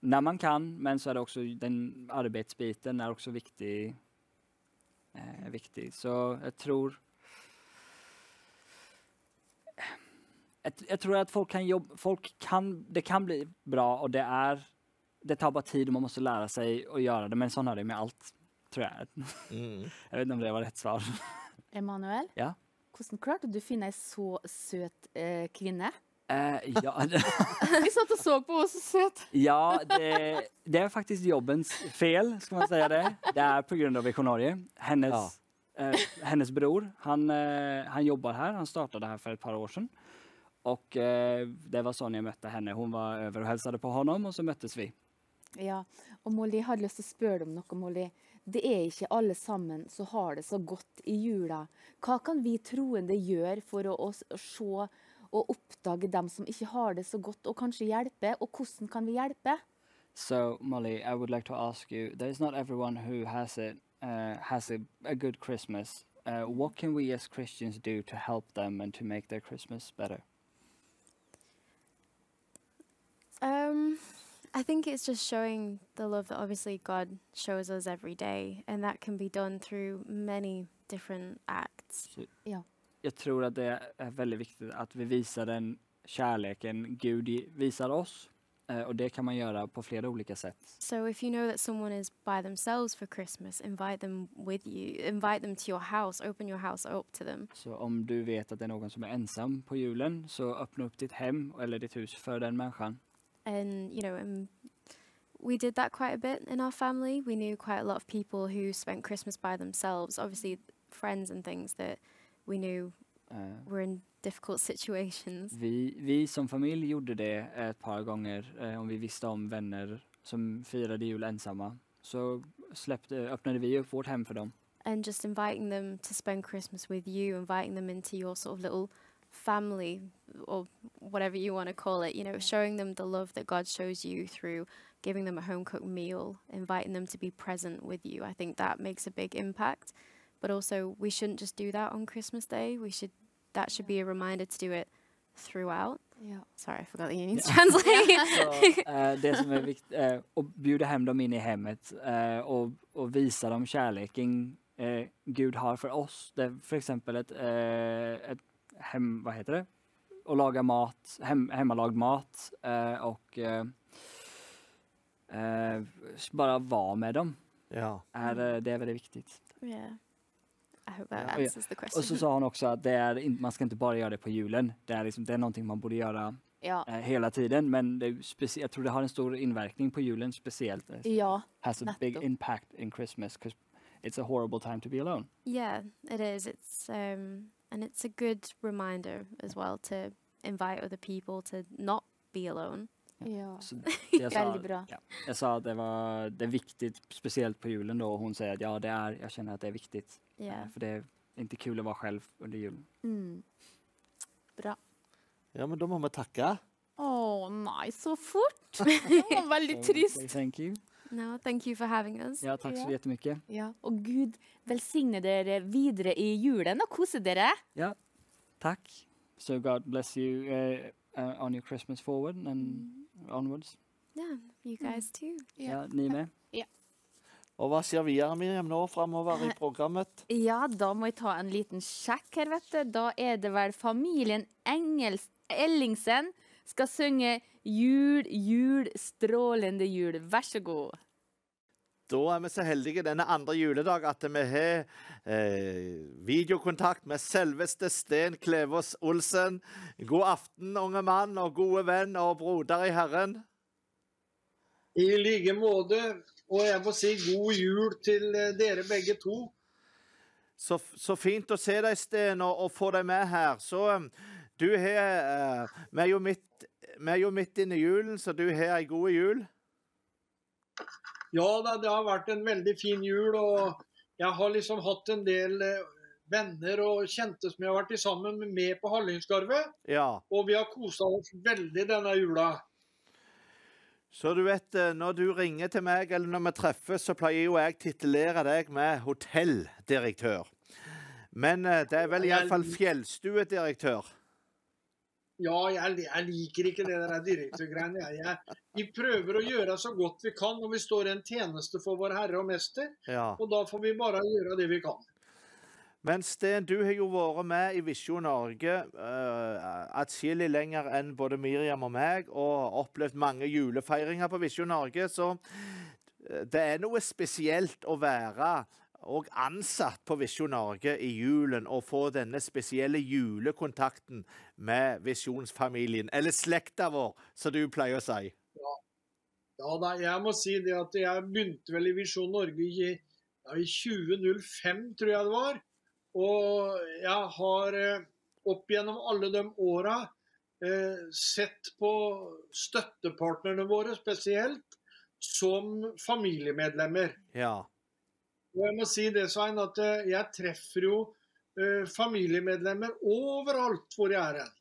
når, man kan, men så er det også den arbeidsbiten er også viktig. Eh, viktig. Så jeg tror jag, jeg tror at folk kan jobbe folk kan, det kan bli bra og det er det tar bare tid og man må lære seg å gjøre det, men sånn er det med alt, tror jeg. Mm. Jeg vet ikke om det var rett svar. Emanuel, Ja. hvordan klarte du å finne ei så søt eh, kvinne? Eh, ja, Vi satt og så på henne, så søt! Ja, det, det er faktisk jobbens fel, skal man si det. Det er på grund av VK Norge. Hennes, eh, hennes bror, han, eh, han jobber her. Han startet her for et par år sedan. Och eh, det var sånn jag mötte henne. Hon var över och hälsade på honom och så möttes vi. Ja, og Molly, jeg hadde lyst til å spørre deg om noe, Molly. Det er ikke alle sammen som har det så godt i jula. Hva kan vi troende gjøre for å, å se og oppdage dem som ikke har det så godt, og kanskje hjelpe? Og hvordan kan vi hjelpe? So, Molly, I would like to ask you, there's not everyone who has it, uh, has a, a good Christmas Uh, what can we as Christians do to help them and to make their Christmas better? Um, I think it's just showing the love that obviously God shows us every day, and that can be done through many different acts. Jag tror att det är väldigt viktigt att vi visar den kärleken Gud i- visar oss. Eh, och det kan man göra på flera olika sätt. So if you know that someone is by themselves for Christmas, invite them with you. Invite them to your house. Open your house up to them. Så om du vet att det är någon som är ensam på julen så öppna upp ditt hem eller ditt hus för den människan. And you know, and we did that quite a bit in our family. We knew quite a lot of people who spent Christmas by themselves. Obviously, friends and things that we knew Eh, were in difficult situations. vi, vi som familj gjorde det ett par gånger eh, om vi visste om vänner som firade jul ensamma. Så släppte, öppnade vi upp vårt hem för dem. and just inviting them to spend Christmas with you, inviting them into your sort of little family or whatever you want to call it, you know, showing them the love that God shows you through giving them a home cooked meal, inviting them to be present with you. I think that makes a big impact. But also, we shouldn't just do that on Christmas Day. We should, that should be a reminder to do it throughout. Ja. Sorry, I forgot the you need to translate. Så, eh, det som är viktigt, eh, att bjuda hem dem in i hemmet eh, och, och visa dem kärleken eh, Gud har för oss. Det är för exempel ett, ett hem, Hva heter det? Å laga mat, hem, mat eh, og eh, eh, bara vara med dem. Ja. Är, eh, det er veldig viktig. yeah. I hope that answers the question. Och så sa han også at det är, man skal ikke bare gjøre det på julen. Det er, liksom, det er noe man borde gjøre Ja. eh, hela tiden. Men specie- tror det har en stor inverkning på julen speciellt. Det ja. has a big nettopp. impact in Christmas because it's a horrible time to be alone. Yeah, it is. It's um and it's a good reminder as well to invite other people to not be alone. ja. Så jag, sa, Väldigt bra. ja, jeg sa at det, var, det er viktig, speciellt på julen da, og hun sier at ja, det er, jeg kjenner at det er viktigt. eh, Yeah. För det er ikke kul å være selv under julen. Mm. Bra. ja, men da må vi takke. Å nei, så fort! Det var veldig trist. Thank you. No, thank you for having us. Ja, takk så Ja. Ja. Og Gud velsigne dere videre i julen og kose dere. Ja, takk. So God bless you uh, uh, on your Christmas forward and onwards. Yeah, you guys too. Ja, ni med? Og hva sier vi Miriam, nå framover i programmet? Ja, da må jeg ta en liten sjekk her, vet du. Da er det vel familien Engels Ellingsen skal synge 'Jul, jul, strålende jul'. Vær så god. Da er vi så heldige denne andre juledag at vi har eh, videokontakt med selveste Sten Klevås Olsen. God aften, unge mann og gode venn og broder i Herren. I like måte. Og jeg må si god jul til eh, dere begge to. Så, så fint å se deg, Sten, og, og få deg med her. Så eh, du har eh, Vi er jo midt, vi er jo midt inne i julen, så du har ei god jul. Ja da, det har vært en veldig fin jul, og jeg har liksom hatt en del eh, venner og kjente som jeg har vært sammen med, med på Hallingskarvet. Ja. Og vi har kosa oss veldig denne jula. Så du vet, eh, når du ringer til meg, eller når vi treffes, så pleier jo jeg titulere deg med hotelldirektør. Men det er vel iallfall fjellstuedirektør. Ja, jeg, jeg liker ikke det der direktørgreiene. Jeg, vi prøver å gjøre så godt vi kan når vi står i en tjeneste for vår Herre og Mester. Ja. Og da får vi bare gjøre det vi kan. Men Sten, du har jo vært med i Visjon Norge uh, atskillig lenger enn både Miriam og meg, og opplevd mange julefeiringer på Visjon Norge, så eh, det er noe spesielt å være og ansatt på Visjon Norge i julen og få denne spesielle julekontakten med visjonsfamilien, eller slekta vår, som du pleier å si. Ja da, jeg må si det at jeg begynte vel i Visjon Norge i, ja, i 2005, tror jeg det var. Og jeg har eh, opp gjennom alle de åra eh, sett på støttepartnerne våre spesielt som familiemedlemmer. Ja. Jeg må si det, Svein, at eh, jeg treffer jo eh, familiemedlemmer overalt hvor jeg er hen.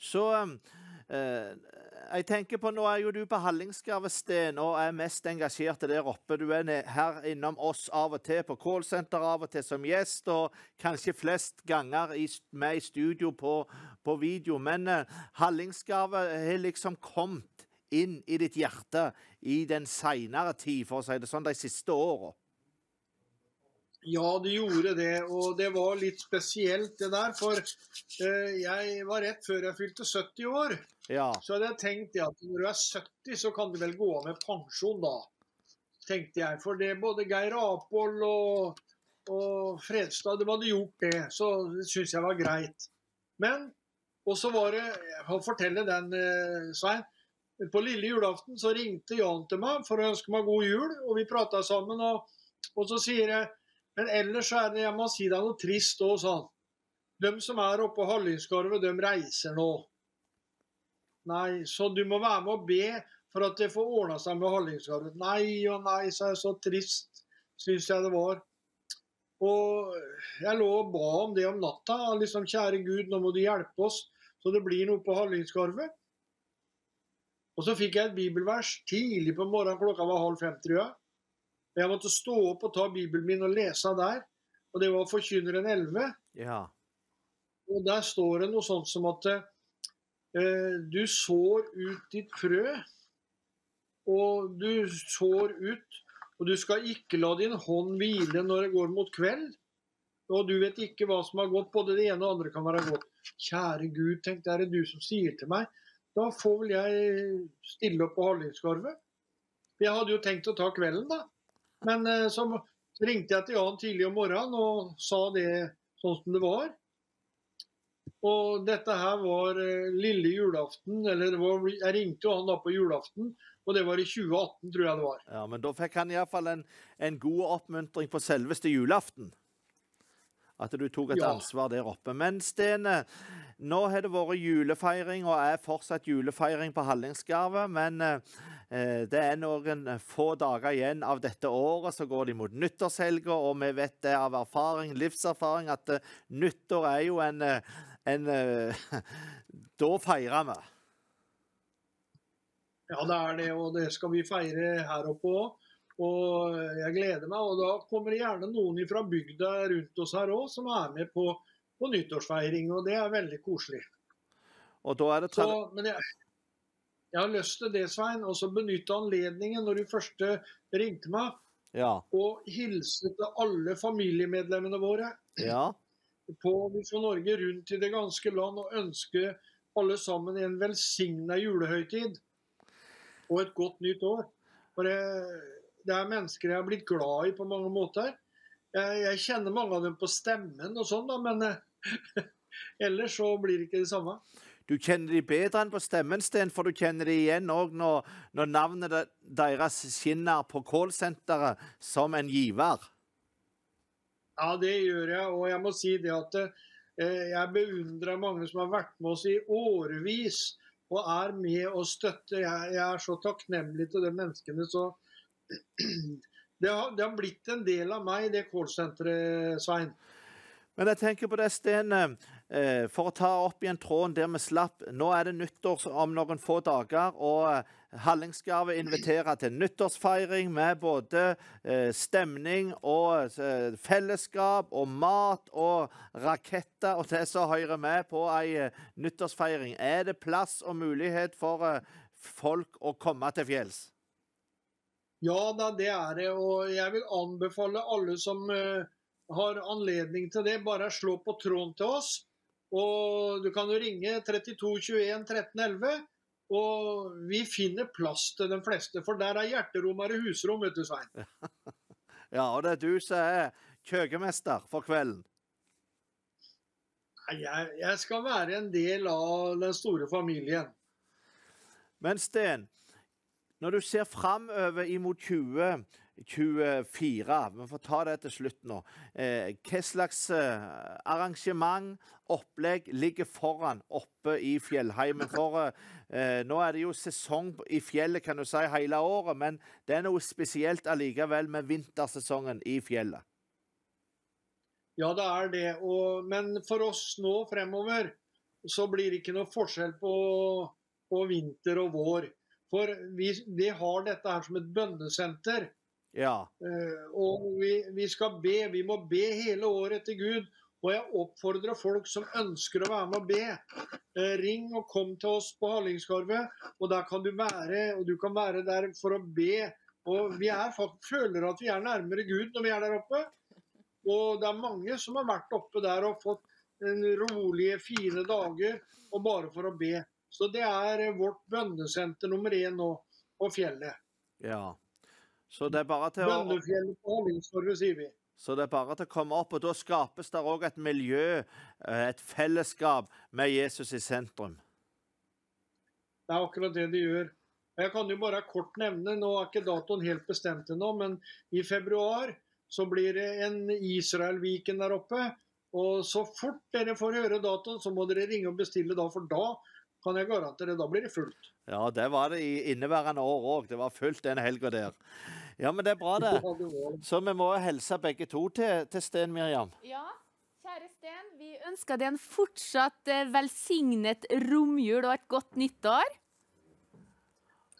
Så eh, jeg tenker på, Nå er jo du på Hallingskarvesten og er mest engasjert der oppe. Du er her innom oss av og til på callsenter, av og til som gjest, og kanskje flest ganger i, med i studio på, på video. Men eh, Hallingskarvet har liksom kommet inn i ditt hjerte i den seinere tid, for å si det sånn, de siste åra. Ja, det gjorde det. Og det var litt spesielt, det der. For eh, jeg var rett før jeg fylte 70 år. Ja. Så hadde jeg tenkt at når du er 70, så kan du vel gå av med pensjon da. Tenkte jeg. For det både Geir Apoll og, og Fredstad de hadde gjort det. Så det syns jeg var greit. Men Og så var det Jeg får fortelle den, eh, Svein. På lille julaften så ringte Jan til meg for å ønske meg god jul, og vi prata sammen. Og, og så sier jeg men ellers så er det, jeg må si er noe trist òg, sa han. De som er oppe på Hallingskarvet, de reiser nå. Nei, så du må være med og be for at det får ordna seg med Hallingskarvet. Nei og nei, sa jeg. Så trist syns jeg det var. Og jeg lå og ba om det om natta. liksom, Kjære Gud, nå må du hjelpe oss så det blir noe på Hallingskarvet. Og så fikk jeg et bibelvers tidlig på morgenen, klokka var halv fem, tror jeg. Jeg måtte stå opp og ta Bibelen min og lese der. Og det var Forkynneren 11. ja. Og der står det noe sånt som at eh, du sår ut ditt frø, og du sår ut, og du skal ikke la din hånd hvile når det går mot kveld. Og du vet ikke hva som har gått, både det ene og andre kan være godt. Kjære Gud, tenk, det er det du som sier til meg? Da får vel jeg stille opp på Hallingskarvet. Jeg hadde jo tenkt å ta kvelden, da. Men eh, så ringte jeg til Jan tidlig om morgenen og sa det sånn som det var. Og dette her var eh, lille julaften, eller var, jeg ringte jo han da på julaften, og det var i 2018, tror jeg det var. ja. Men da fikk han iallfall en, en god oppmuntring på selveste julaften. At du tok et Ja. ansvar der oppe. Men Stene, nå har det vært julefeiring, og er fortsatt julefeiring på Hallingskarvet. Men eh, det er noen få dager igjen av dette året, så går de mot nyttårshelga. Og vi vet det av erfaring, livserfaring at eh, nyttår er jo en, eh, en eh, Da feirer vi. Ja, det er det, og det skal vi feire her oppe òg. Og jeg gleder meg. Og da kommer det gjerne noen fra bygda rundt oss her òg som er med på, på nyttårsfeiring, og det er veldig koselig. Og da er det Så, men jeg, jeg har lyst til det, Svein, og så benytte anledningen når du først ringte meg, Ja. og hilse til alle familiemedlemmene våre ja. på Visjon Norge rundt i det ganske land og ønske alle sammen en velsigna julehøytid og et godt nytt år. For det, det er mennesker jeg har blitt glad i på mange måter. Jeg, jeg kjenner mange av dem på stemmen og sånn, da, men eh, ellers så blir det ikke det samme. Du kjenner de bedre enn på stemmen, Sten, for du kjenner de igjen òg når, når navnet deres skinner på callsenteret som en giver. Ja, det gjør jeg, og jeg må si det at eh, jeg beundrer mange som har vært med oss i årevis og er med og støtter. Jeg, jeg er så takknemlig til de menneskene, så det har, det har blitt en del av meg, det callsenteret, Svein. Men jeg tenker på det, Sten, eh, for å ta opp igjen tråden der vi slapp. Nå er det nyttår om noen få dager, og eh, Hallingskarvet inviterer til nyttårsfeiring med både eh, stemning og fellesskap og mat og raketter og det som hører med på ei nyttårsfeiring. Er det plass og mulighet for folk å komme til fjells? Ja da, det er det, og jeg vil anbefale alle som eh, har anledning til det, bare slå på tråden til oss. Og du kan jo ringe 32 21 13 11, og vi finner plass til de fleste. For der er hjerterom, er det husrom, vet du, Svein. Ja, og det er du som er kjøkkenmester for kvelden. Jeg, jeg skal være en del av den store familien. Men Sten, når du ser framover imot 2024 Vi får ta det til slutt nå. Eh, hva slags eh, arrangement, opplegg, ligger foran oppe i fjellheimen? For eh, nå er det jo sesong i fjellet kan du si hele året, men det er noe spesielt allikevel med vintersesongen i fjellet. Ja, det er det. Og, men for oss nå fremover så blir det ikke noe forskjell på på vinter og vår. For vi, vi har dette her som et bønnesenter. Ja. Eh, og vi, vi skal be. Vi må be hele året til Gud. Og jeg oppfordrer folk som ønsker å være med og be. Eh, ring og kom til oss på Hallingskarvet, og der kan du være. Og du kan være der for å be. Og vi er, føler at vi er nærmere Gud når vi er der oppe. Og det er mange som har vært oppe der og fått en rolige, fine dager og bare for å be. Så det er eh, vårt bønnesenter nummer én nå på fjellet. ja. Så det er bare til å. Så det er bare til å komme opp, og da skapes det òg et miljø, eh, et fellesskap med Jesus i sentrum. Det er akkurat det de gjør. Jeg kan jo bare kort nevne, nå er ikke datoen helt bestemt ennå, men i februar så blir det en Israel-Viken der oppe. Og så fort dere får høre datoen, så må dere ringe og bestille da, for da kan jeg garantere, da blir det fullt. Ja, det var det i inneværende år òg. Det var fullt den helga der. Ja, men det er bra, det. Så vi må hilse begge to til, til Sten Miriam. Ja, kjære Sten, vi ønsker deg en fortsatt eh, velsignet romjul og et godt nyttår.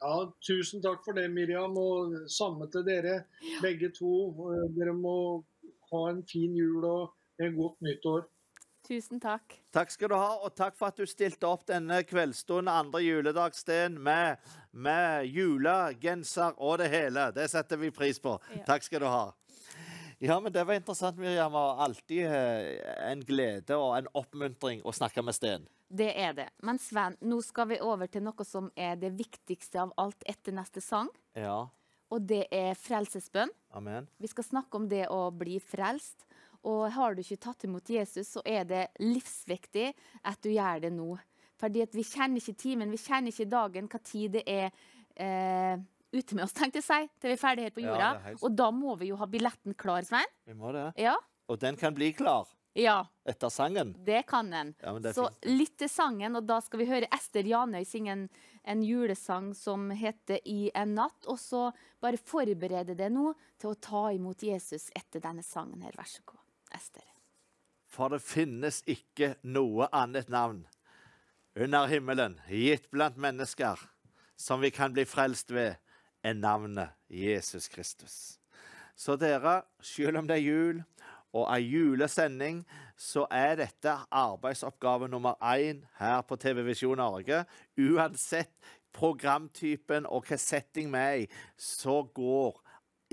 Ja, tusen takk for det, Miriam, og samme til dere begge to. Eh, Dere må ha en fin jul og et godt nyttår. Tusen takk. Takk skal du ha, og takk for at du stilte opp denne kveldsstunden andre juledagsten med, med julegenser og det hele. Det setter vi pris på. Ja. Takk skal du ha. Ja, men det var interessant, Miriam. Og alltid eh, en glede og en oppmuntring å snakke med Sten. Det er det. Men Sven, nå skal vi over til noe som er det viktigste av alt etter neste sang. Ja, Og det er frelsesbønn. amen. Vi skal snakke om det å bli frelst. Og har du ikke tatt imot Jesus, så er det livsviktig at du gjør det nå. Fordi at vi kjenner ikke timen, vi kjenner ikke dagen, hva tid det er eh, ute med oss, tenkte jeg si, til vi er ferdig her på jorda. er helt og da må vi jo ha billetten klar, Svein. Vi må det. Ja? Og den kan bli klar Ja, etter sangen. det kan en. Ja, Så litt til sangen, og da skal vi høre Ester Janøy synge en, en julesang som heter I en natt. Og så bare forberede deg nå til å ta imot Jesus etter denne sangen her. Vær så god, Ester. For det finnes ikke noe annet navn under himmelen, gitt blant mennesker, som vi kan bli frelst ved, enn navnet Jesus Kristus. Så dere, selv om det er jul og ei julesending, så er dette arbeidsoppgave nummer én her på TV Visjon Norge. Uansett programtypen og hva setting vi er i, så går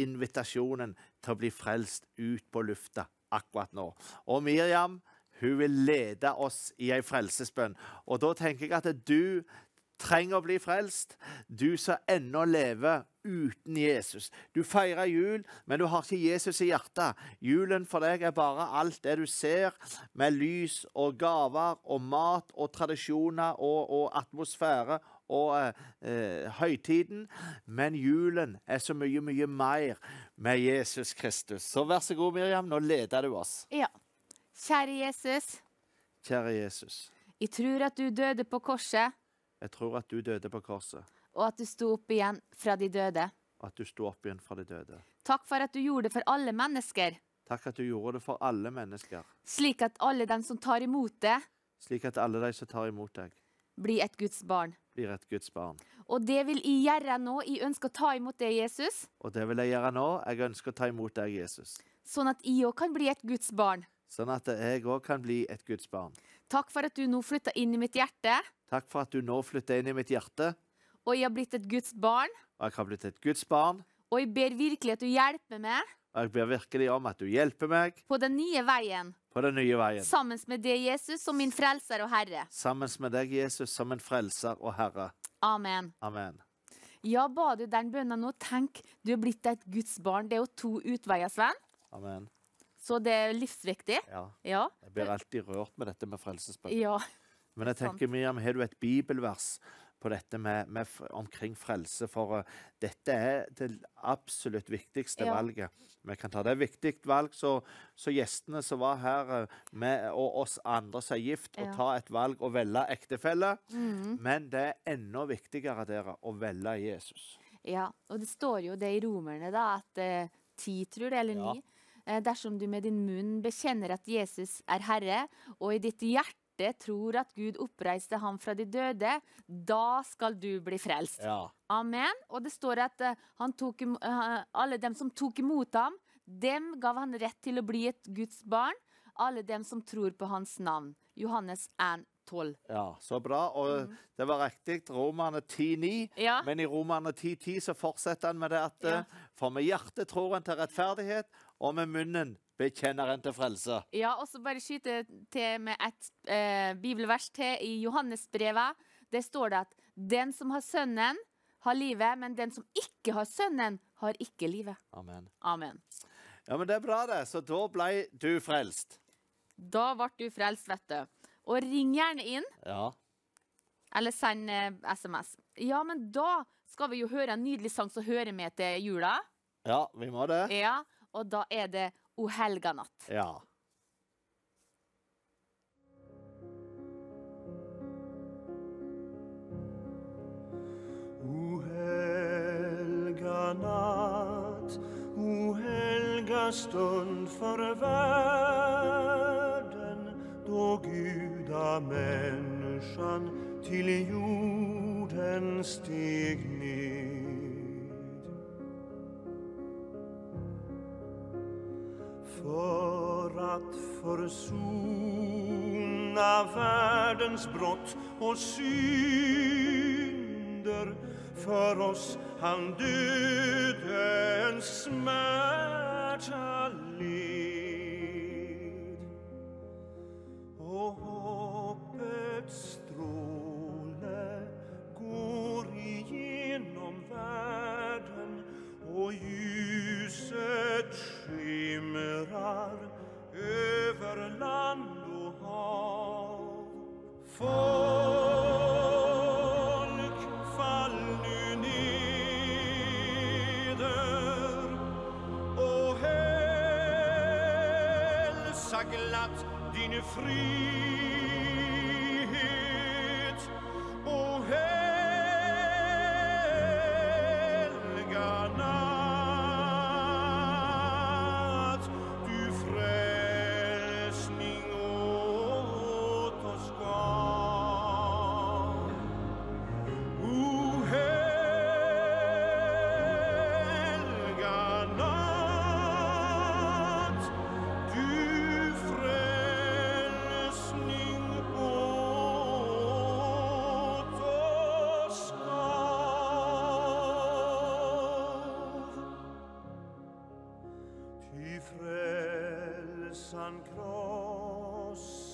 invitasjonen til å bli frelst ut på lufta akkurat nå. Og Miriam hun vil lede oss i ei frelsesbønn. Og da tenker jeg at du trenger å bli frelst, du som ennå lever uten Jesus. Du feirer jul, men du har ikke Jesus i hjertet. Julen for deg er bare alt det du ser, med lys og gaver og mat og tradisjoner og, og atmosfære og eh, høytiden. Men julen er så mye, mye mer med Jesus Kristus. Så vær så god, Miriam, nå leder du oss. Ja. Kjære Jesus, Kjære Jesus, jeg tror at du døde på korset, jeg tror at du døde på korset, og at du sto opp igjen fra de døde. og at du sto opp igjen fra de døde. Takk for at du gjorde det for alle mennesker, Takk at du gjorde det for alle mennesker, slik at alle de som tar imot det, slik at alle de som tar imot deg, blir et Guds barn. blir et Guds barn. Og det vil jeg gjøre nå. Jeg ønsker å ta imot deg, Jesus, Og det vil jeg gjøre nå. Jeg ønsker å ta imot deg, Jesus. sånn at jeg òg kan bli et Guds barn. Sånn at jeg òg kan bli et Guds barn. Takk for at du nå flytta inn i mitt hjerte, Takk for at du nå flytter inn i mitt hjerte, og jeg har blitt et Guds barn. og jeg har blitt et Guds barn. Og jeg ber virkelig at du hjelper meg Og jeg ber virkelig om at du hjelper meg på den nye veien, på den nye veien. sammen med deg, Jesus, som min frelser og Herre. Sammen med deg, Jesus, som en frelser og Herre. Amen. Amen. Ja, ba du den bønnen nå? Tenk, du er blitt et Guds barn. Det er jo to utveier, Sven. Amen. Så det er livsviktig. Ja. Ja. Jeg blir alltid rørt med dette med frelsesbønn. Ja. Men jeg tenker, Miriam, har du et bibelvers på dette med, med, omkring frelse? For uh, dette er det absolutt viktigste Ja. valget vi kan ta. Det er et viktig valg, så, så gjestene som var her, uh, med, og oss andre som er gift, å ta et valg og velge ektefelle. Mm. Men det er enda viktigere dere, å velge Jesus. ja. Og det står jo det i Romerne, da, at uh, ti, tror jeg, eller Ja. ni, dersom du med din munn bekjenner at Jesus er Herre, og i ditt hjerte tror at Gud oppreiste ham fra de døde, da skal du bli frelst. Ja. Amen. Og det står at eh, han tok, eh, alle dem som tok imot ham, dem gav han rett til å bli et Guds barn. Alle dem som tror på hans navn. Johannes 1, 12. ja, så bra. Og det var riktig. Romerne 10,9. Ja. Men i Romerne 10,10 så fortsetter han med det at Ja. eh, For med hjertet tror en til rettferdighet, og med munnen bekjenner en til frelse. Ja, og så bare skyte til med et eh, bibelvers til i Johannesbrevet. Der står det at den som har Sønnen, har livet, men den som ikke har Sønnen, har ikke livet. Amen. Amen. Ja, men det er bra, det. Så da ble du frelst. Da ble du frelst, vet du. Og ring gjerne inn, Ja. eller send eh, SMS. Ja, men da skal vi jo høre en nydelig sang som hører med til jula. Ja, vi må det. Ja, og da er det O helga natt. Ja. O helga natt, o helga stund for verden, da Gud av gudamänniskan til jorden steg ned. För att försona världens brott och synder för oss han dödens smärta led. Och över land og hav. Folk, fall nu neder og hälsa glatt din frihet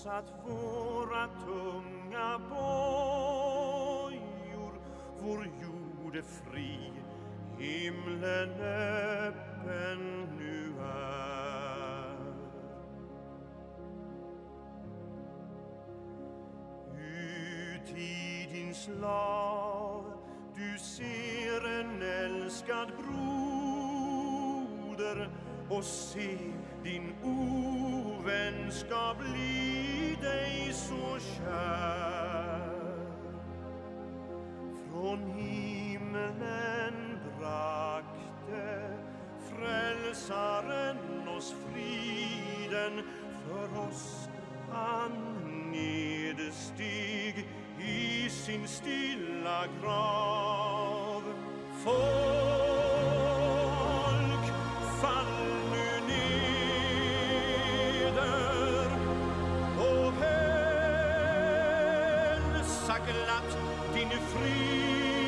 krossat våra tunga bojor. Vår jord är fri, himlen öppen nu är. Ut i din slav du ser en älskad broder och se din ovänskap bli deg så kjær. Från himlen brakte frälsaren oss friden for oss han nedsteg i sin stilla grav. Folk, glatt din frihet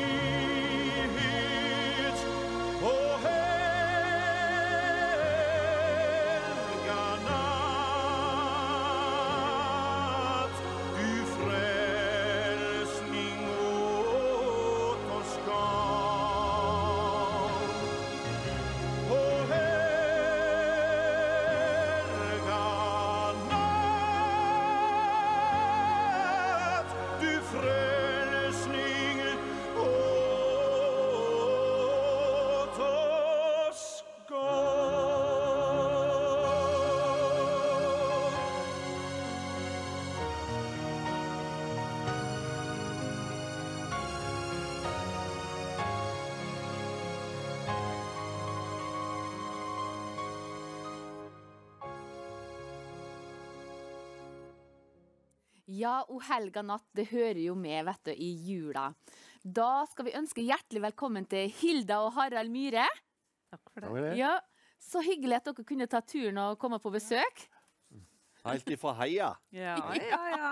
Ja, o helga natt, det hører jo med, vet du, i jula. Da skal vi ønske hjertelig velkommen til Hilda og Harald Myhre. Takk for det. Ja, Så hyggelig at dere kunne ta turen og komme på besøk. Helt ifra heia. Ja, ja, ja.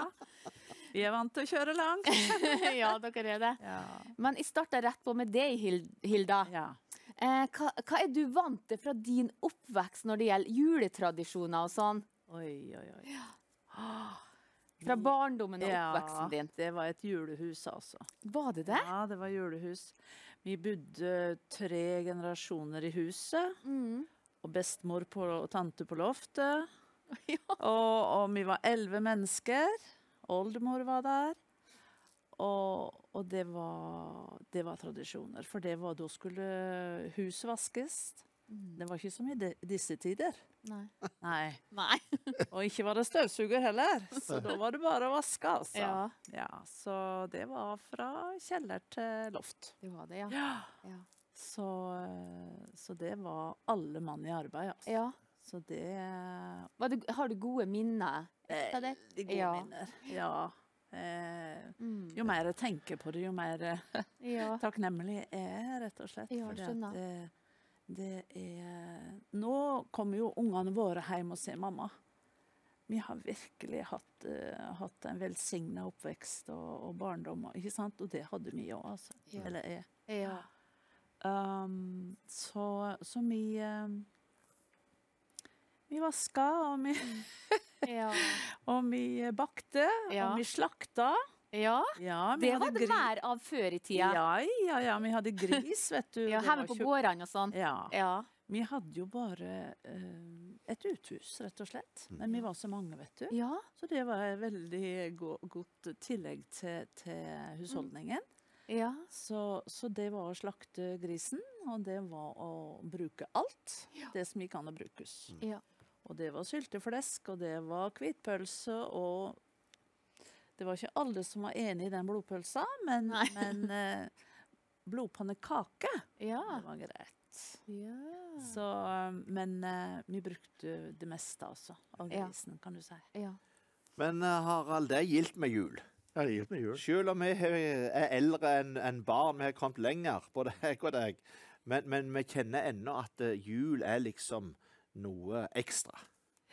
Vi er vant til å kjøre langt. ja, dere er det. Ja. Men jeg starter rett på med deg, Hilda. ja. Eh, hva, hva er du vant til fra din oppvekst når det gjelder juletradisjoner og sånn? Fra barndommen og Ja, oppveksten din. det var et julehus, altså. Var det det? Ja, det var julehus. Vi bodde tre generasjoner i huset. Mm. Og bestemor på, og tante på loftet. Ja. Og, og vi var elleve mennesker. Oldemor var der. Og, og det, var, det var tradisjoner. For det var, da skulle huset vaskes. Det var ikke som i disse tider. Nei. Nei. Nei. Og ikke var det støvsuger heller. Så da var det bare å vaske, altså. Ja, Ja, så det var fra kjeller til loft. det var det, ja. Ja. Så, eh, så det var alle mann i arbeid, altså. ja. Så det Var du, har du gode minner? Veldig gode Ja. minner. Ja. Eh, Mm. jo mer jeg tenker på det, jo mer eh, Ja. takknemlig jeg er, rett og slett. Ja, Fordi at skjønner. Det, er Nå kommer jo ungene våre hjem og ser mamma. Vi har virkelig hatt, uh, hatt en velsigna oppvekst og, og barndom, ikke sant? Og det hadde vi òg, altså. Ja. Eller jeg. Ja. Um, så, så vi um, Vi vaska, og vi, Ja. og vi bakte, og vi slakta. Ja. Ja, Det var det mer av før i tida. Ja, ja, ja. Vi hadde gris, vet du. Ja, Hjemme på gårdene og sånn. Ja. Ja. Vi hadde jo bare eh, et uthus, rett og slett. Men vi var så mange, vet du. ja. Så det var et veldig go godt tillegg til, til husholdningen. Ja. Så, så det var å slakte grisen, og det var å bruke alt det som gikk an å brukes. Ja. Og det var sylteflesk, og det var hvitpølse, og det var ikke alle som var enig i den blodpølsa, men, men eh, blodpannekake, Ja. det var greit. ja. Så, men eh, vi brukte det meste, altså, av Ja. grisen, kan du si. ja. Men eh, Harald, det er gildt med jul. Ja, det gildt med jul. Selv om vi er er eldre enn en barn, vi har kommet lenger, både jeg og deg, men, men vi kjenner ennå at eh, jul er liksom noe ekstra.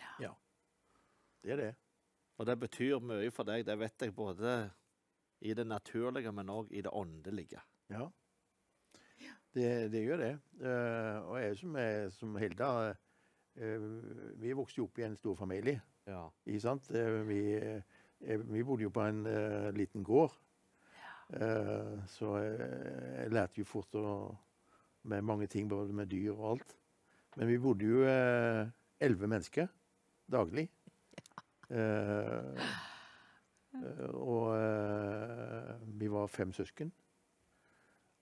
Ja. ja. Det er det. Og det betyr mye for deg, det vet jeg, både i det naturlige, men òg i det åndelige. Ja. Det, det gjør det. Eh, og jeg som, er, som Hilda eh, Vi vokste jo opp i en stor familie. Ja. Ikke sant? Eh, vi, vi bodde jo på en liten gård. Så jeg, jeg lærte jo fort å, med mange ting, både med dyr og alt. Men vi bodde jo elleve mennesker daglig. Eh, eh, og eh, vi var fem søsken.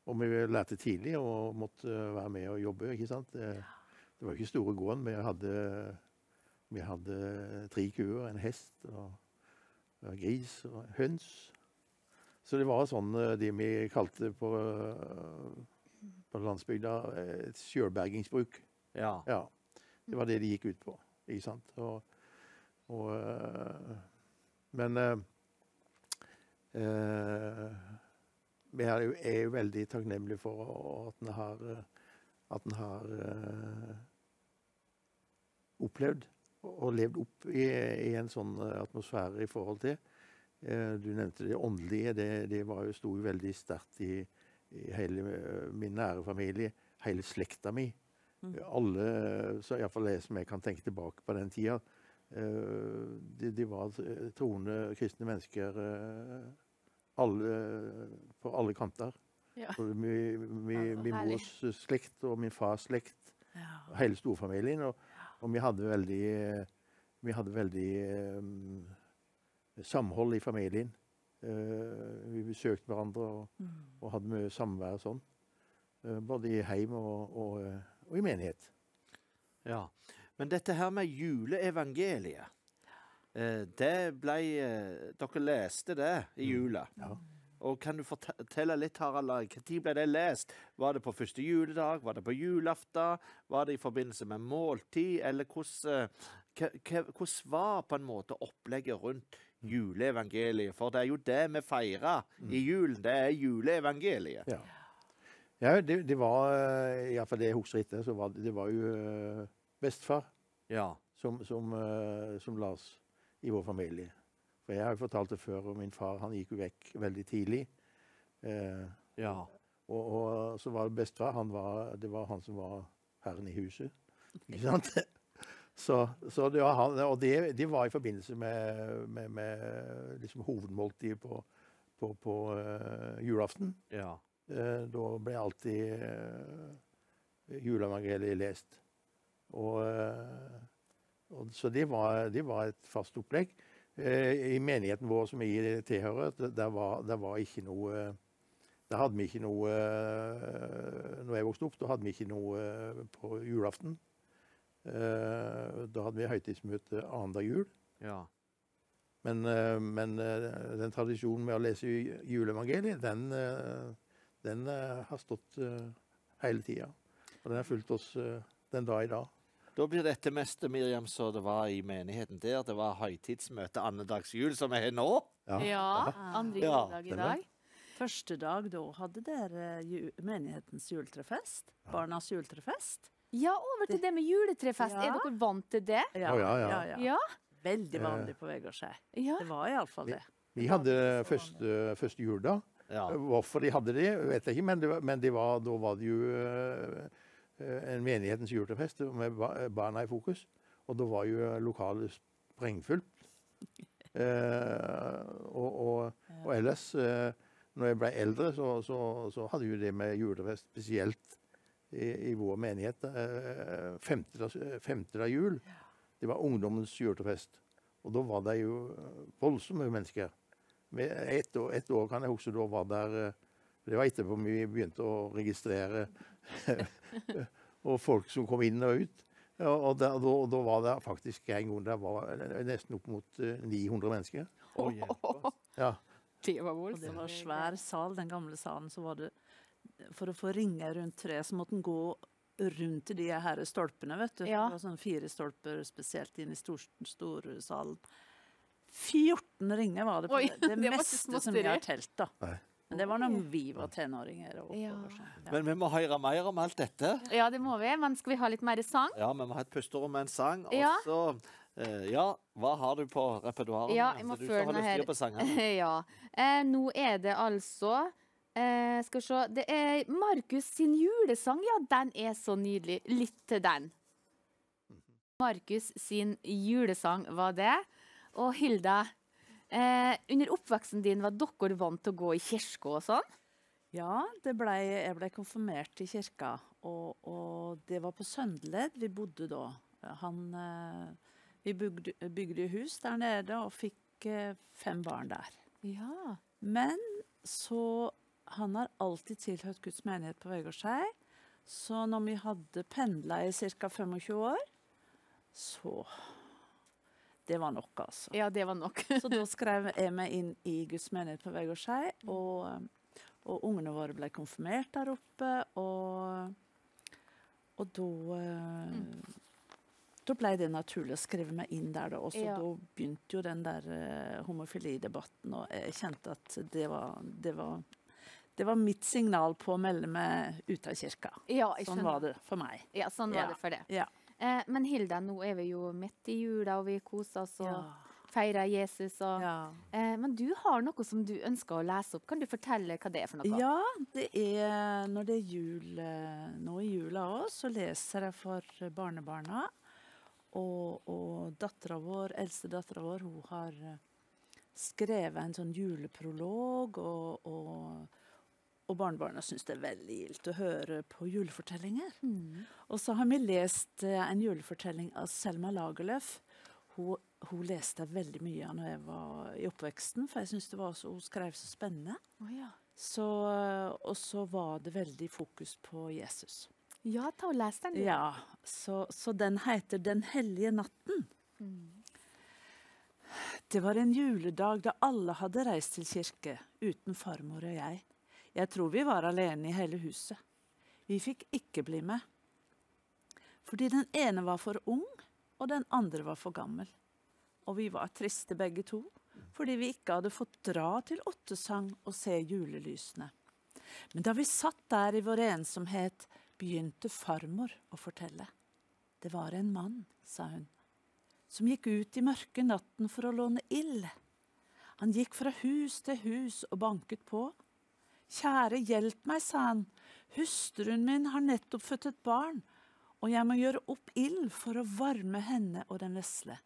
Og vi lærte tidlig og måtte være med og jobbe. ikke sant? Det, det var ikke store gården. Vi hadde, vi hadde tre kuer, en hest og, og gris og høns. Så det var sånn eh, det vi kalte på, eh, på landsbygda eh, et sjølbergingsbruk. ja. Ja. Det var det de gikk ut på. Ikke sant? Og, og, eh, men eh, eh, vi er jo, er jo veldig takknemlige for at en har, at en har opplevd og levd opp i, i en sånn atmosfære i forhold til. Du nevnte det åndelige. Det, det var jo, sto jo veldig sterkt i, i hele min nære familie, hele slekta mi. Alle, så iallfall det som jeg kan tenke tilbake på den tida, de, de var eh, troende kristne mennesker eh, alle, på alle kanter. Ja. Min, mi- mi- min mors slekt og min fars slekt, Ja. hele storfamilien. Og, og vi hadde veldig, vi hadde veldig um, samhold i familien. Uh, vi besøkte hverandre og, og hadde mye samvær og sånn. Uh, både i heim og, og, eh, og i menighet. Ja. Men dette her med juleevangeliet, eh, det ble eh, Dere leste det i jula. Ja. Og kan du fortelle litt, Harald, når ble det lest? Var det på første juledag? Var det på julaften? Var det i forbindelse med måltid? Eller hvordan, eh, hvordan var på en måte opplegget rundt juleevangeliet. For det er jo det vi feirer i julen. Det er juleevangeliet. Ja. Ja, det, det var Iallfall det jeg husker etter, så var det, det var jo bestefar Ja. som, som, eh, som la oss i vår familie. For jeg har jo fortalt det før, og min far han gikk jo vekk veldig tidlig. Eh, ja. og, og så var det bestefar, han var, det var han som var herren i huset. Ikke sant? Så, så det var han, og det, det var i forbindelse med, med, med liksom hovedmåltidet på, på, på uh, julaften. ja. Eh, da ble alltid uh, juleevangeliet lest. Og, eh, og, så det var, det var et fast opplegg. Eh, I menigheten vår som jeg tilhører, der var, der var ikke noe Da hadde vi ikke noe eh, Når jeg vokste opp, da hadde vi ikke noe på julaften. Da hadde vi høytidsmøte annenhver jul. ja. Men, men den tradisjonen med å lese juleevangeliet, den, den har stått hele tida. Og den har fulgt oss den dag i dag. Da blir dette meste, Miriam, så det var i menigheten der. Det var høytidsmøte annedagsjul, som som er nå. Ja. Andre Ja, juledag i dag. Første dag da hadde dere menighetens juletrefest. Barnas juletrefest. Ja, over til det med juletrefest. Ja. Er dere vant til det? Ja, Å, ja, ja. Ja. Veldig Eh, vanlig på Vegårshei. Ja. Det var iallfall det. Vi hadde første, første juledag. Ja. Hvorfor de hadde det, vet jeg ikke, men, det, var- men det var, da var det jo eh, en menighetens julefest med barna i fokus. Og da var jo lokalet sprengfullt. Eh, og, og, og ellers, eh, når jeg ble eldre, så, så, så hadde jo det med julefest spesielt i, i vår menighet. Eh, femte, femte av jul, det var ungdommens julefest. Og da var det jo eh, voldsomme mennesker. Med ett år, et år kan jeg huske da var der eh, Det var etterpå vi begynte å registrere og folk som kom inn og ut. Ja, og da, da, da var det faktisk en gang der var nesten opp mot eh, 900 mennesker. Oh, hjelp. Ja. Det var Og det var var svær sal, den gamle salen. Så var det For å få ringe rundt treet, så måtte en gå rundt de her stolpene, vet du. Ja. Det var sånne fire stolper spesielt inn i stor, storsalen. 14 ringer var det på Oi, det, det det meste som vi har telt, da. Nei. Men det var når vi var tenåringer. Og Ja. Men vi må høre mer om alt dette. Ja, det må vi. Men skal vi ha litt mer sang? Ja, vi må ha et pusterom med en sang. Og Ja. så eh, Ja, hva har du på repertoaret? Ja, jeg må altså, du føle som meg her. på ja. Eh, nå er det altså eh, Skal vi se Det er Markus sin julesang. Ja, den er så nydelig. Lytt til den. Markus sin julesang var det. Og Hilda, eh, under oppveksten din var dere vant til å gå i kirke og sånn? Ja, det ble, jeg ble konfirmert i kirka, og, og det var på Søndeled vi bodde da. Han, eh, vi bygde, bygde hus der nede og fikk eh, fem barn der. Ja. Men så Han har alltid tilhørt Guds menighet på Vegårshei. Så når vi hadde pendla i ca. 25 år, så Det var nok, altså. ja, det var nok. Så da skrev jeg meg inn i Guds menighet på Vegårshei, og, og ungene våre ble konfirmert der oppe, og, og da Da ble det naturlig å skrive meg inn der, da. Og så Ja. da begynte jo den der uh, homofilidebatten, og jeg kjente at det var, det var det var mitt signal på å melde meg ut av kirka. Ja, jeg Sånn var det for meg. Ja, sånn var Ja. det for det. Ja. Eh, men Hilda, nå er vi jo midt i jula, og vi koser oss og Ja. feirer Jesus. Og, Ja. eh, men du har noe som du ønsker å lese opp. Kan du fortelle hva det er for noe? Ja, det er når det er jul eh, nå i jula òg, så leser jeg for barnebarna. Og, og dattera vår, eldste dattera vår, hun har eh, skrevet en sånn juleprolog, og, og, og barnebarna syns det er veldig gildt å høre på julefortellinger. Mm. Og så har vi lest eh, en julefortelling av Selma Lagerlöf. Hun, hun leste veldig mye av når jeg var i oppveksten, for jeg syns hun skrev så spennende. Oh, ja. Så, og så var det veldig fokus på Jesus. ja, ta og les den. du. Ja, så, så den heter Den hellige natten. Det var en juledag da alle hadde reist til kirke, uten farmor og jeg. Jeg tror vi var alene i hele huset. Vi fikk ikke bli med. Fordi den ene var for ung, og den andre var for gammel. Og vi var triste begge to. fordi vi ikke hadde fått dra til Ottesang og se julelysene. Men da vi satt der i vår ensomhet, begynte farmor å fortelle. Det var en mann, sa hun, som gikk ut i mørke natten for å låne ild. Han gikk fra hus til hus og banket på. Kjære, hjelp meg, sa han, hustruen min har nettopp født et barn, og jeg må gjøre opp ild for å varme henne og den vesle.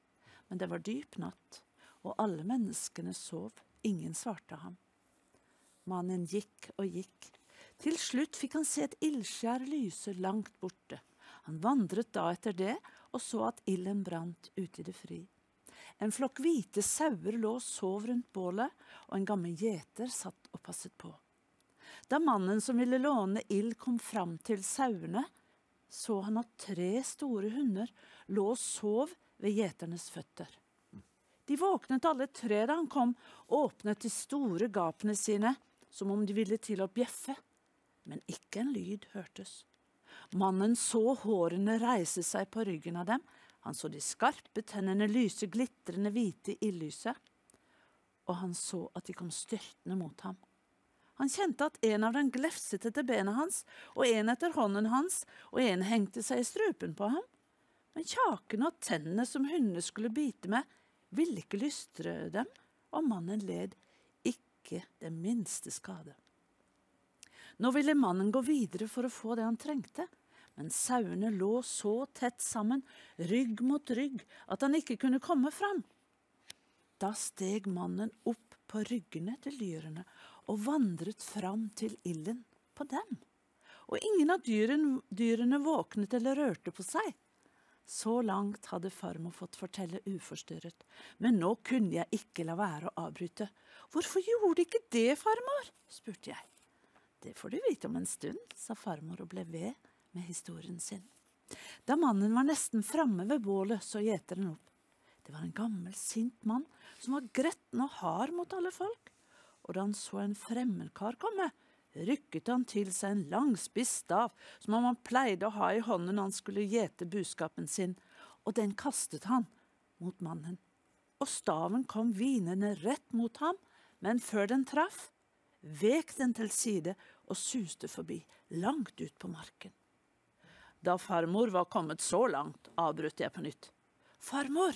Men det var dyp natt, og alle menneskene sov, ingen svarte ham. Mannen gikk og gikk. Til slutt fikk han se et ildskjær lyse langt borte. Han vandret da etter det og så at ilden brant ute i det fri. En flokk hvite sauer lå og sov rundt bålet, og en gammel gjeter satt og passet på. Da mannen som ville låne ild kom fram til sauene, så han at tre store hunder lå og sov ved gjeternes føtter. De våknet alle tre da han kom, åpnet de store gapene sine, som om de ville til å bjeffe, men ikke en lyd hørtes. Mannen så hårene reise seg på ryggen av dem, han så de skarpe tennene lyse glitrende hvite i ildlyset, og han så at de kom styrtende mot ham. Han kjente at en av dem glefset etter benet hans, og en etter hånden hans, og en hengte seg i strupen på ham. Men kjakene og tennene som hundene skulle bite med, ville ikke lystre dem, og mannen led ikke det minste skade. Nå ville mannen gå videre for å få det han trengte, men sauene lå så tett sammen, rygg mot rygg, at han ikke kunne komme fram. Da steg mannen opp på ryggene til dyrene og vandret fram til ilden på dem. Og ingen av dyrene, dyrene våknet eller rørte på seg. Så langt hadde farmor fått fortelle uforstyrret, men nå kunne jeg ikke la være å avbryte. Hvorfor gjorde de ikke det, farmor? spurte jeg. Det får du vite om en stund, sa farmor og ble ved med historien sin. Da mannen var nesten framme ved bålet, så gjeteren opp. Det var en gammel, sint mann som var gretten og hard mot alle folk. Og da han så en fremmedkar komme, rykket han til seg en lang, spiss stav, som om han pleide å ha i hånden når han skulle gjete buskapen sin, og den kastet han mot mannen. Og staven kom hvinende rett mot ham, men før den traff, vek den til side og suste forbi, langt ut på marken. Da farmor var kommet så langt, avbrøt jeg på nytt. Farmor,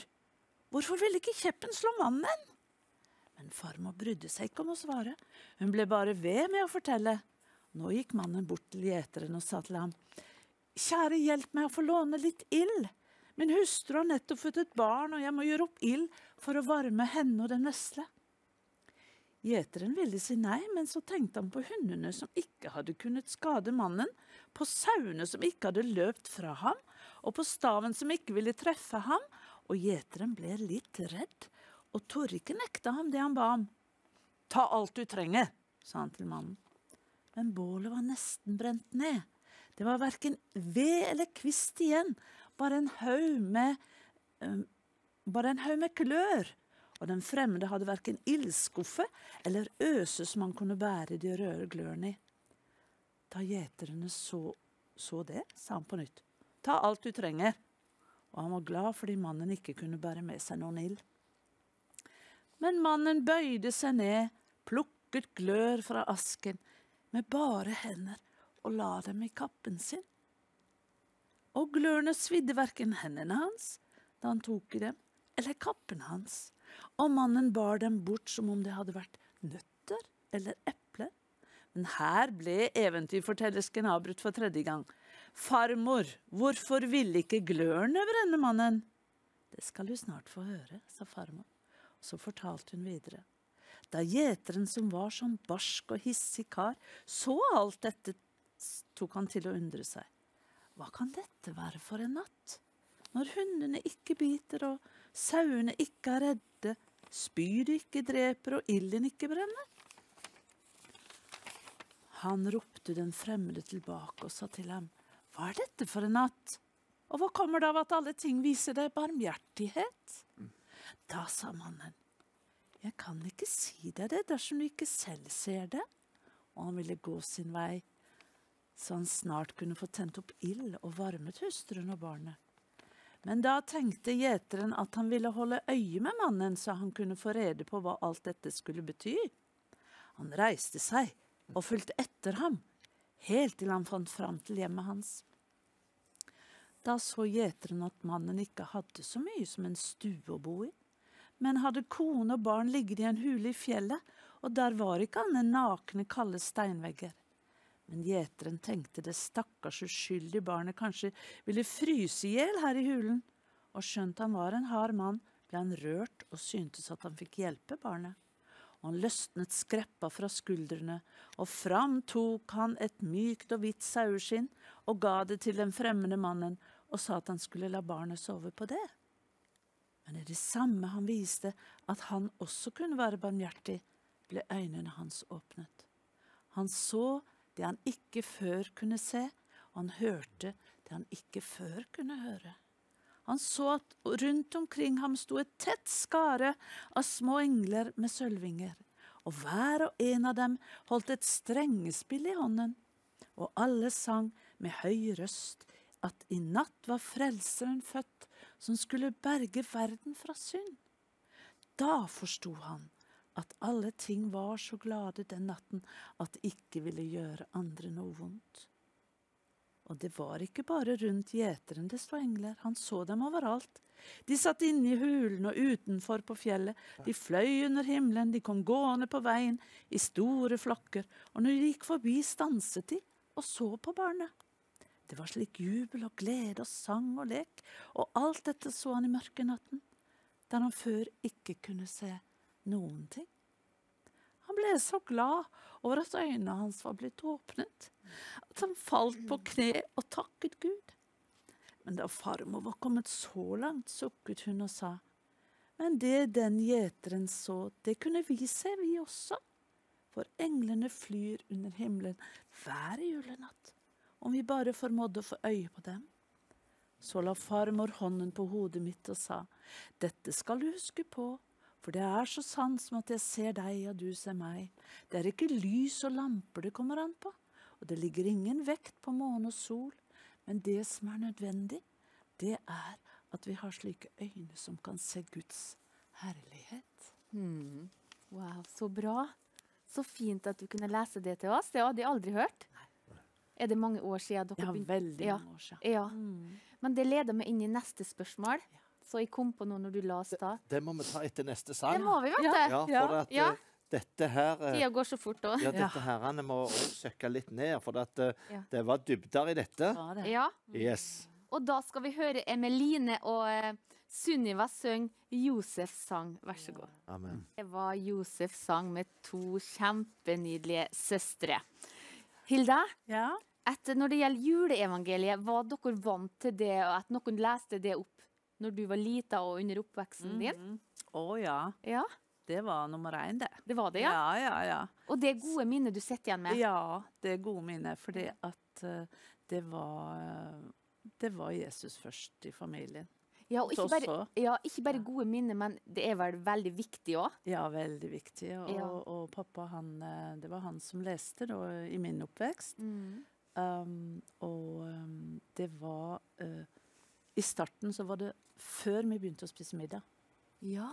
hvorfor ville ikke kjeppen slå mannen? Men farmor brydde seg ikke om å svare, hun ble bare ved med å fortelle. Nå gikk mannen bort til gjeteren og sa til ham, Kjære, hjelp meg å få låne litt ild. Min hustru har nettopp født et barn, og jeg må gjøre opp ild for å varme henne og den vesle. Gjeteren ville si nei, men så tenkte han på hundene som ikke hadde kunnet skade mannen, på sauene som ikke hadde løpt fra ham, og på staven som ikke ville treffe ham, og gjeteren ble litt redd og torde ikke nekte ham det han ba om. Ta alt du trenger, sa han til mannen. Men bålet var nesten brent ned. Det var verken ved eller kvist igjen, bare en haug med um, bare en haug med klør, og den fremmede hadde verken ildskuffe eller øse som han kunne bære de røde glørne i. Da gjeterne så, så det, sa han på nytt, ta alt du trenger, og han var glad fordi mannen ikke kunne bære med seg noen ild. Men mannen bøyde seg ned, plukket glør fra asken med bare hender og la dem i kappen sin. Og glørne svidde verken hendene hans da han tok i dem, eller kappen hans, og mannen bar dem bort som om det hadde vært nøtter eller epler. Men her ble eventyrfortellersken avbrutt for tredje gang. Farmor, hvorfor ville ikke glørne brenne mannen? Det skal du snart få høre, sa farmor. Så fortalte hun videre. Da gjeteren som var sånn barsk og hissig kar, så alt dette, tok han til å undre seg. Hva kan dette være for en natt? Når hundene ikke biter og sauene ikke er redde, spydet ikke dreper og ilden ikke brenner? Han ropte den fremmede tilbake og sa til ham, hva er dette for en natt? Og hva kommer det av at alle ting viser deg barmhjertighet? Da sa mannen, jeg kan ikke si deg det dersom du ikke selv ser det. Og han ville gå sin vei, så han snart kunne få tent opp ild og varmet hustruen og barnet. Men da tenkte gjeteren at han ville holde øye med mannen, så han kunne få rede på hva alt dette skulle bety. Han reiste seg og fulgte etter ham, helt til han fant fram til hjemmet hans. Da så gjeteren at mannen ikke hadde så mye som en stue å bo i, men hadde kone og barn liggende i en hule i fjellet, og der var ikke annet nakne, kalde steinvegger. Men gjeteren tenkte det stakkars uskyldige barnet kanskje ville fryse i hjel her i hulen, og skjønt han var en hard mann, ble han rørt og syntes at han fikk hjelpe barnet. Og han løsnet skreppa fra skuldrene, og fram tok han et mykt og hvitt saueskinn og ga det til den fremmede mannen og sa at han skulle la barnet sove på det. Men i det samme han viste at han også kunne være barmhjertig, ble øynene hans åpnet. Han så det han ikke før kunne se, og han hørte det han ikke før kunne høre. Han så at rundt omkring ham sto et tett skare av små engler med sølvvinger, og hver og en av dem holdt et strengespill i hånden, og alle sang med høy røst at i natt var Frelseren født, som skulle berge verden fra synd. Da forsto han at alle ting var så glade den natten at det ikke ville gjøre andre noe vondt. Og det var ikke bare rundt gjeteren det sto engler, han så dem overalt. De satt inne i hulen og utenfor på fjellet, de fløy under himmelen, de kom gående på veien i store flokker, og når de gikk forbi stanset de og så på barnet. Det var slik jubel og glede og sang og lek, og alt dette så han i mørke natten, der han før ikke kunne se noen ting. Han ble så glad over at øynene hans var blitt åpnet, at han falt på kne og takket Gud. Men da farmor var kommet så langt, sukket hun og sa, men det den gjeteren så, det kunne vi se, vi også. For englene flyr under himmelen hver julenatt, om vi bare formådde å få øye på dem. Så la farmor hånden på hodet mitt og sa, dette skal du huske på, for det er så sant som at jeg ser deg og du ser meg. Det er ikke lys og lamper det kommer an på, og det ligger ingen vekt på måne og sol, men det som er nødvendig, det er at vi har slike øyne som kan se Guds herlighet. Hmm. Wow, så bra. Så fint at du kunne lese det til oss. Det hadde jeg aldri hørt. Er det mange år siden dere Ja, begynte? veldig Ja. mange år siden. Ja. Mm. Men det leder meg inn i neste spørsmål. Så jeg kom på noe når du la oss ta. Det må vi ta etter neste sang. Det må vi, vet du. Ja, for at, Ja. eh, dette her eh, Tida går så fort òg. ja, dette her, han må søkke litt ned, for at, eh, Ja. det var dybder i dette. Ja, det. Ja. Yes. Og da skal vi høre Emeline og Sunniva synge Josefs sang. Vær så god. Amen. Det var Josefs sang med to kjempenydelige søstre. Hilda, Ja. når det gjelder juleevangeliet, var dere vant til det, og at noen leste det opp når du var lita og under oppveksten din? Mhm. Å ja. Ja, Det var nummer én, det. det var det, ja. ja, ja. ja. Og det er gode minner du sitter igjen med? Ja, det er gode minner, fordi at eh, det var eh, Det var Jesus først i familien. Ja, og ikke bare, ja, ikke bare gode minner, men det er vel veldig viktig òg? Ja, veldig viktig. Og, Ja. og pappa, han, eh, det var han som leste da, i min oppvekst. Mm. Um, og um, det var uh, I starten så var det før vi begynte å spise middag. Ja.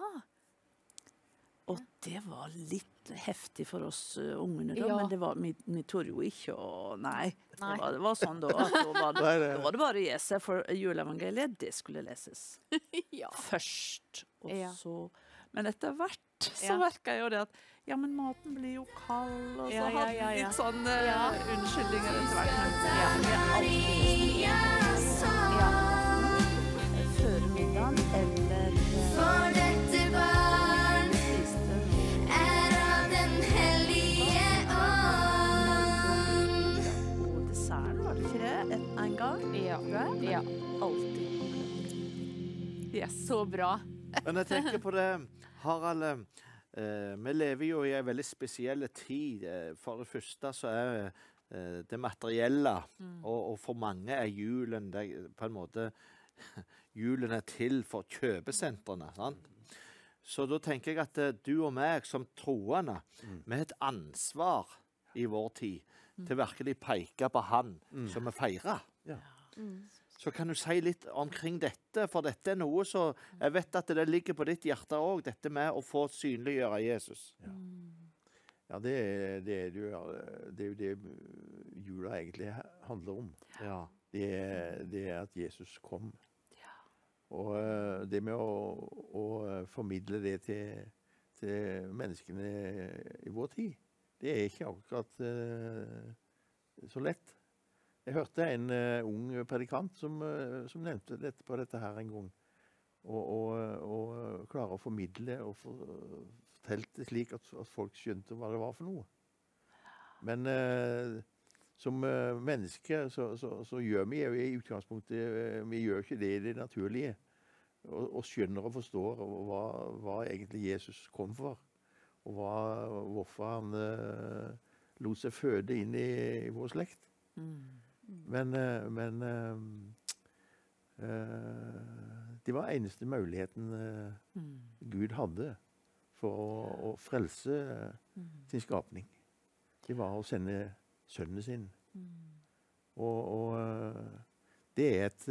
Og det var litt heftig for oss uh, ungene, da, Ja. men det var, vi, vi torde jo ikke å Nei. Nei. Det, var, det var sånn da. At da, var det, da var det bare å gi seg, for juleevangeliet, det skulle leses ja. først. Og Ja. så Men etter hvert så Ja. merka jeg jo det at ja, men maten blir jo kald, og så Ja, ja, hadde ja, vi litt sånn Ja. unnskyldninger etter hvert. Men ja, vi Ja. tror jeg. ja. Alltid. er Så bra. Men jeg tenker på det, Harald. eh, vi lever jo i en veldig spesiell tid. Eh, For det første så er eh, det materielle, og, og for mange er julen det, er på en måte Julen er til for kjøpesentrene. sant? Så da tenker jeg at eh, du og meg som troende, vi har et ansvar i vår tid til virkelig peke på Han som vi feirer. Ja. Så kan du si litt omkring dette. For dette er noe så Jeg vet at det ligger på ditt hjerte òg, dette med å få synliggjøre Jesus. Ja, det, er- det, er jo, det er jo det jula egentlig handler om. Ja. Det det er at Jesus kom. Og eh, det med å, å eh, formidle det til, til menneskene i vår tid, det er ikke akkurat uh, så lett. Jeg hørte en uh, ung predikant som, uh, som nevnte dette på dette her en gang. Og, og, og klare å formidle og for, fortelle det slik at, at folk skjønte hva det var for noe. Men uh, som eh, mennesker så, så, så gjør vi i utgangspunktet eh, Vi gjør ikke det i det naturlige. Og, og skjønner og forstår hva, hva egentlig Jesus kom for. Og hva, hvorfor han eh, lot seg føde inn i, i vår slekt. Men, eh, men eh, eh, det var eneste muligheten eh, Gud hadde for å, å frelse sin skapning. Det var å sende sønnen sin. Og, og eh, det er et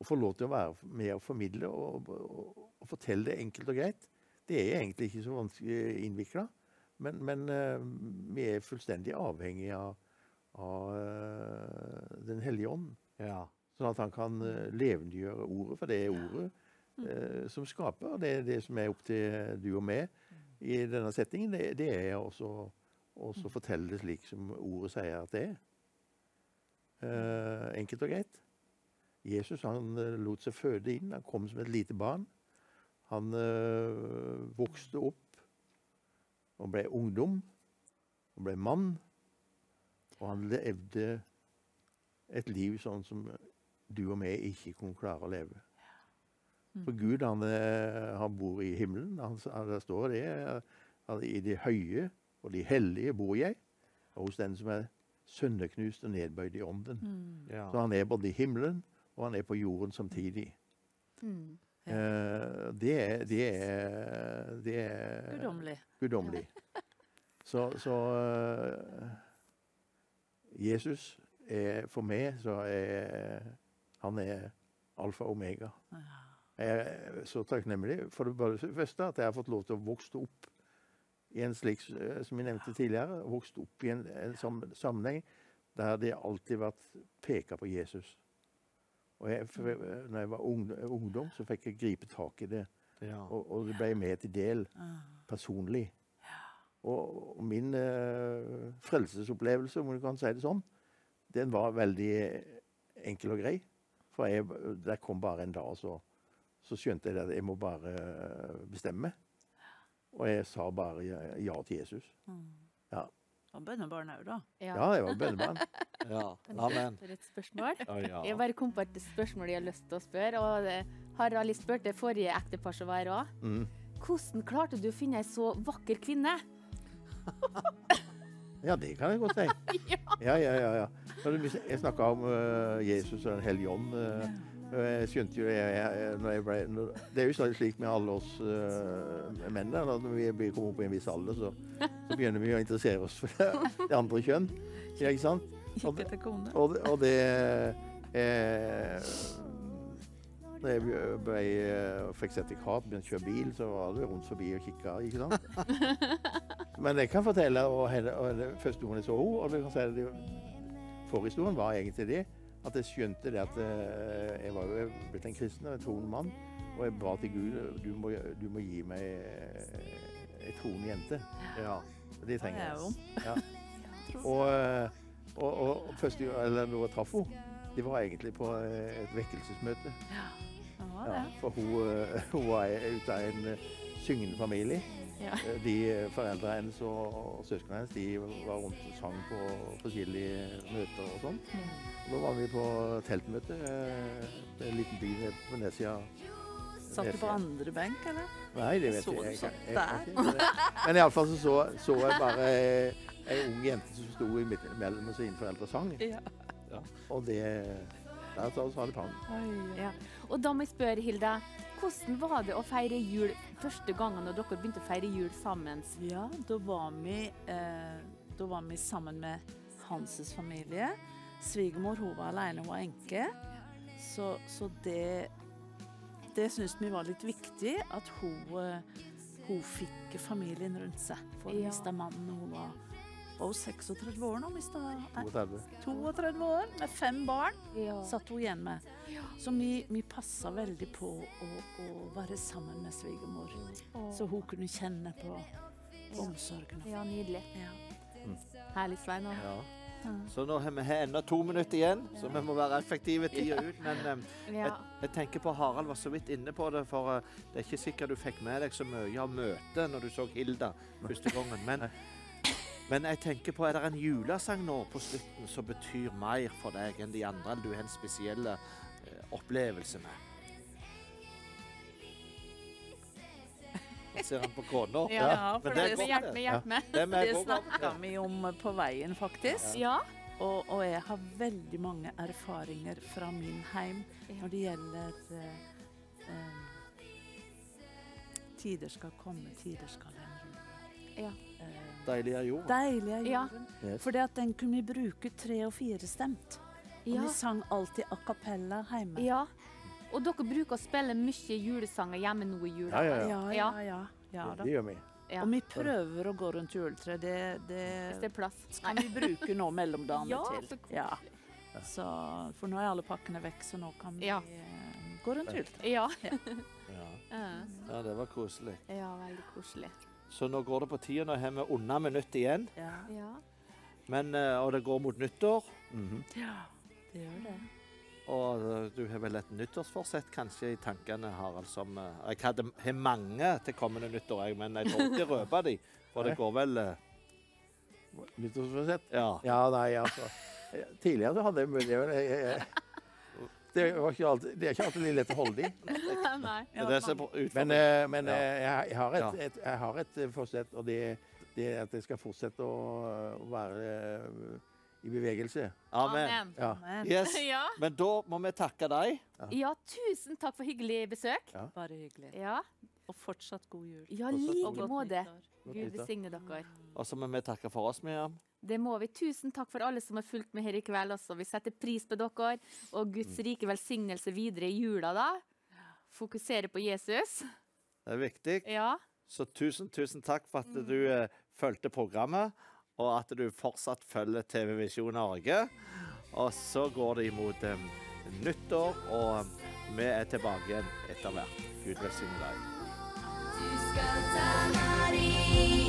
Å få lov til å være med og formidle og, og, og fortelle det enkelt og greit, det er egentlig ikke så vanskelig innvikla. Men, men eh, vi er fullstendig avhengig av, av eh, Den hellige ånd. Ja. Sånn at han kan eh, levendegjøre ordet, for det er ordet eh, som skaper. Det er det som er opp til du og meg i denne settingen. Det, det er også å fortelle det slik som ordet sier at det er. Eh, enkelt og greit. Jesus han lot seg føde inn. Han kom som et lite barn. Han eh, vokste opp og ble ungdom. Og ble mann. Og han levde et liv sånn som du og meg ikke kunne klare å leve. For Gud, han, eh, han bor i himmelen. Han, han, det står det. at I de høye og de hellige bor jeg. Og hos den som er sønderknust og nedbøyd i ånden. Ja. Så han er både i himmelen og han er på jorden samtidig. Mm. Eh, det, er, det, er, det er Guddommelig. guddommelig. Så, så eh, Jesus er for meg så er han er alfa og omega. Jeg er så takknemlig for det bare første at jeg har fått lov til å vokse opp i en slik, eh, som jeg nevnte tidligere, vokst opp i en, en sammenheng der det alltid vært peka på Jesus. Og jeg, når jeg var ungdom, så fikk jeg gripe tak i det. Ja. Og, og det ble med til del personlig. Og, og min eh, frelsesopplevelse, om du kan si det sånn, den var veldig enkel og grei. For jeg, det kom bare en dag, så, så skjønte jeg at jeg må bare bestemme. Og jeg sa bare ja, ja til Jesus. Ja, Og bønnebarn òg, da. ja jeg var bønnebarn. ja. Amen. For et spørsmål. Ja. Jeg bare kom på et spørsmål jeg har lyst til å spørre. Og det, Harald spurte forrige ektepar som var her òg. Mm. Hvordan klarte du å finne ei så vakker kvinne? Ja, det kan jeg godt si. Ja, ja, ja. ja. Jeg snakka om uh, Jesus og Den hellige ånd. eh, og jeg skjønte jo jeg, jeg, når jeg ble, når, Det er jo slik med alle oss uh, menn. da, Når vi kommer opp i en viss alder, så, så begynner vi å interessere oss for det, det andre kjønn. Ja, ikke sant? Og. Og, og det eh, Når jeg ble, ble, fikk sertifikat, begynte å kjøre bil, så var det rundt forbi og kikka. ikke sant? Men jeg kan fortelle og og det første gangen jeg så henne, og du kan si det, forhistorien var egentlig det, at jeg skjønte det at eh, jeg var jo blitt en kristen og en troende mann, og jeg ba til Gud du må, du må gi meg en ei troende jente. Ja. Det trenger Det er jeg. Ja. Og, eh, og, og, og første gang jeg traff henne, det var egentlig på eh, et vekkelsesmøte. Ja, Ja, for hun, eh, hun var ute av en eh, syngende familie. Ja. Eh, De eh, Foreldrene hennes og, og søsknene hennes de var rundt og sang på forskjellige møter og sånn. Da var vi på teltmøte eh, i en liten by på nedsida. Satt du på andre benk, eller? Nei, det vet Så jeg, jeg, jeg, jeg, ikke det. Men iallfall så, så så jeg bare eh, ei ung jente som sto i midten mellom sine foreldre sang. Ja. Og det Der sa sa det pang. Ja. Og da må jeg spørre, Hilda. Hvordan var det å feire jul første gangen når dere begynte å feire jul sammen? Ja, da var vi, eh, da var vi sammen med Hanses familie. Svigermor hun var alene, hun var enke. Så, så det Det syntes vi var litt viktig, at hun, eh, hun fikk familien rundt seg. For hun Ja. mista mannen hun var var hun 36 år nå? Mista, nei, 32. 32 år med fem barn Ja. satt hun igjen med. Så vi, vi passa veldig på å, å være sammen med svigermor. Så hun kunne kjenne på omsorgen. Ja, nydelig. Ja. Herlig, Svein. Ja. Så nå har vi enda ennå to minutter igjen, så vi må være effektive tida ut. Men eh, jeg, jeg tenker på Harald var så vidt inne på det, for eh, det er ikke sikkert du fikk med deg så mye av møtet når du så Hilda første gangen. Men, men jeg tenker på, er det en julesang nå på slutten som betyr mer for deg enn de andre, eller du har en spesiell eh, opplevelse med? Jeg ser han på kona. Ja, ja, for det er det godt, med det. meg, hjelp meg. Det, Det snakka vi om på veien, faktisk. Ja. Og, og jeg har veldig mange erfaringer fra min heim når det gjelder eh, eh, Tider skal komme, tider skal endre. Ja. Eh, Deilig er jorden. deilig er Ja. jorden. Yes. For den kunne vi bruke tre- og firestemt. Og Ja. vi sang alltid a cappella hjemme. ja. Og dere bruker å spille mye julesanger hjemme nå i jula? Ja, ja, ja. ja, ja. ja, ja da. Det gjør vi. Ja. Og vi prøver å gå rundt juletreet. Det, Hvis det det er plass. kan vi bruke nå mellomdagene Ja, til. så. Ja. Så, for nå er alle pakkene vekk, så nå kan vi Ja. eh, gå rundt juletreet. Ja. Ja. Ja. ja, det var koselig. ja, veldig koselig. Så nå går det på tida. Nå har vi under minutt igjen. Ja. Ja. Men, eh, og det går mot nyttår. Mhm. ja, det gjør det. Og eh, du har vel et nyttårsforsett kanskje i tankene, Harald, som eh, Jeg hadde, har mange til kommende nyttår, jeg, men jeg tror ikke røpe de. For det går vel Nyttårsforsett? Ja. Ja, nei, altså. Tidligere så hadde jeg mulighet jeg- jeg- det, var ikke alltid, det er ikke alltid like lett å holde dem. Nei. Men, eh, men eh, jeg, har et, Ja. et, jeg har et eh, forsett, og det, det er at jeg skal fortsette å være i bevegelse. Amen. Ja. Yes. Ja. Men da må vi takke deg. ja, tusen takk for hyggelig besøk. bare hyggelig. Ja, Og fortsatt god jul. ja Fortsatt like måte. Gud velsigne dere. Og så må vi takke for oss, Miriam. Det må vi. Tusen takk for alle som har fulgt med her i kveld også. Vi setter pris på dere. Og Guds mm. rike velsignelse videre i jula, da. Fokusere på Jesus. Det er viktig. Ja. Så tusen, tusen takk for at mm. du eh, fulgte programmet, og at du fortsatt følger TV Visjon Norge. Og så går det imot eh, nyttår, og eh, vi er tilbake igjen etter hvert. Gud velsigne deg. Du skal ta Marie.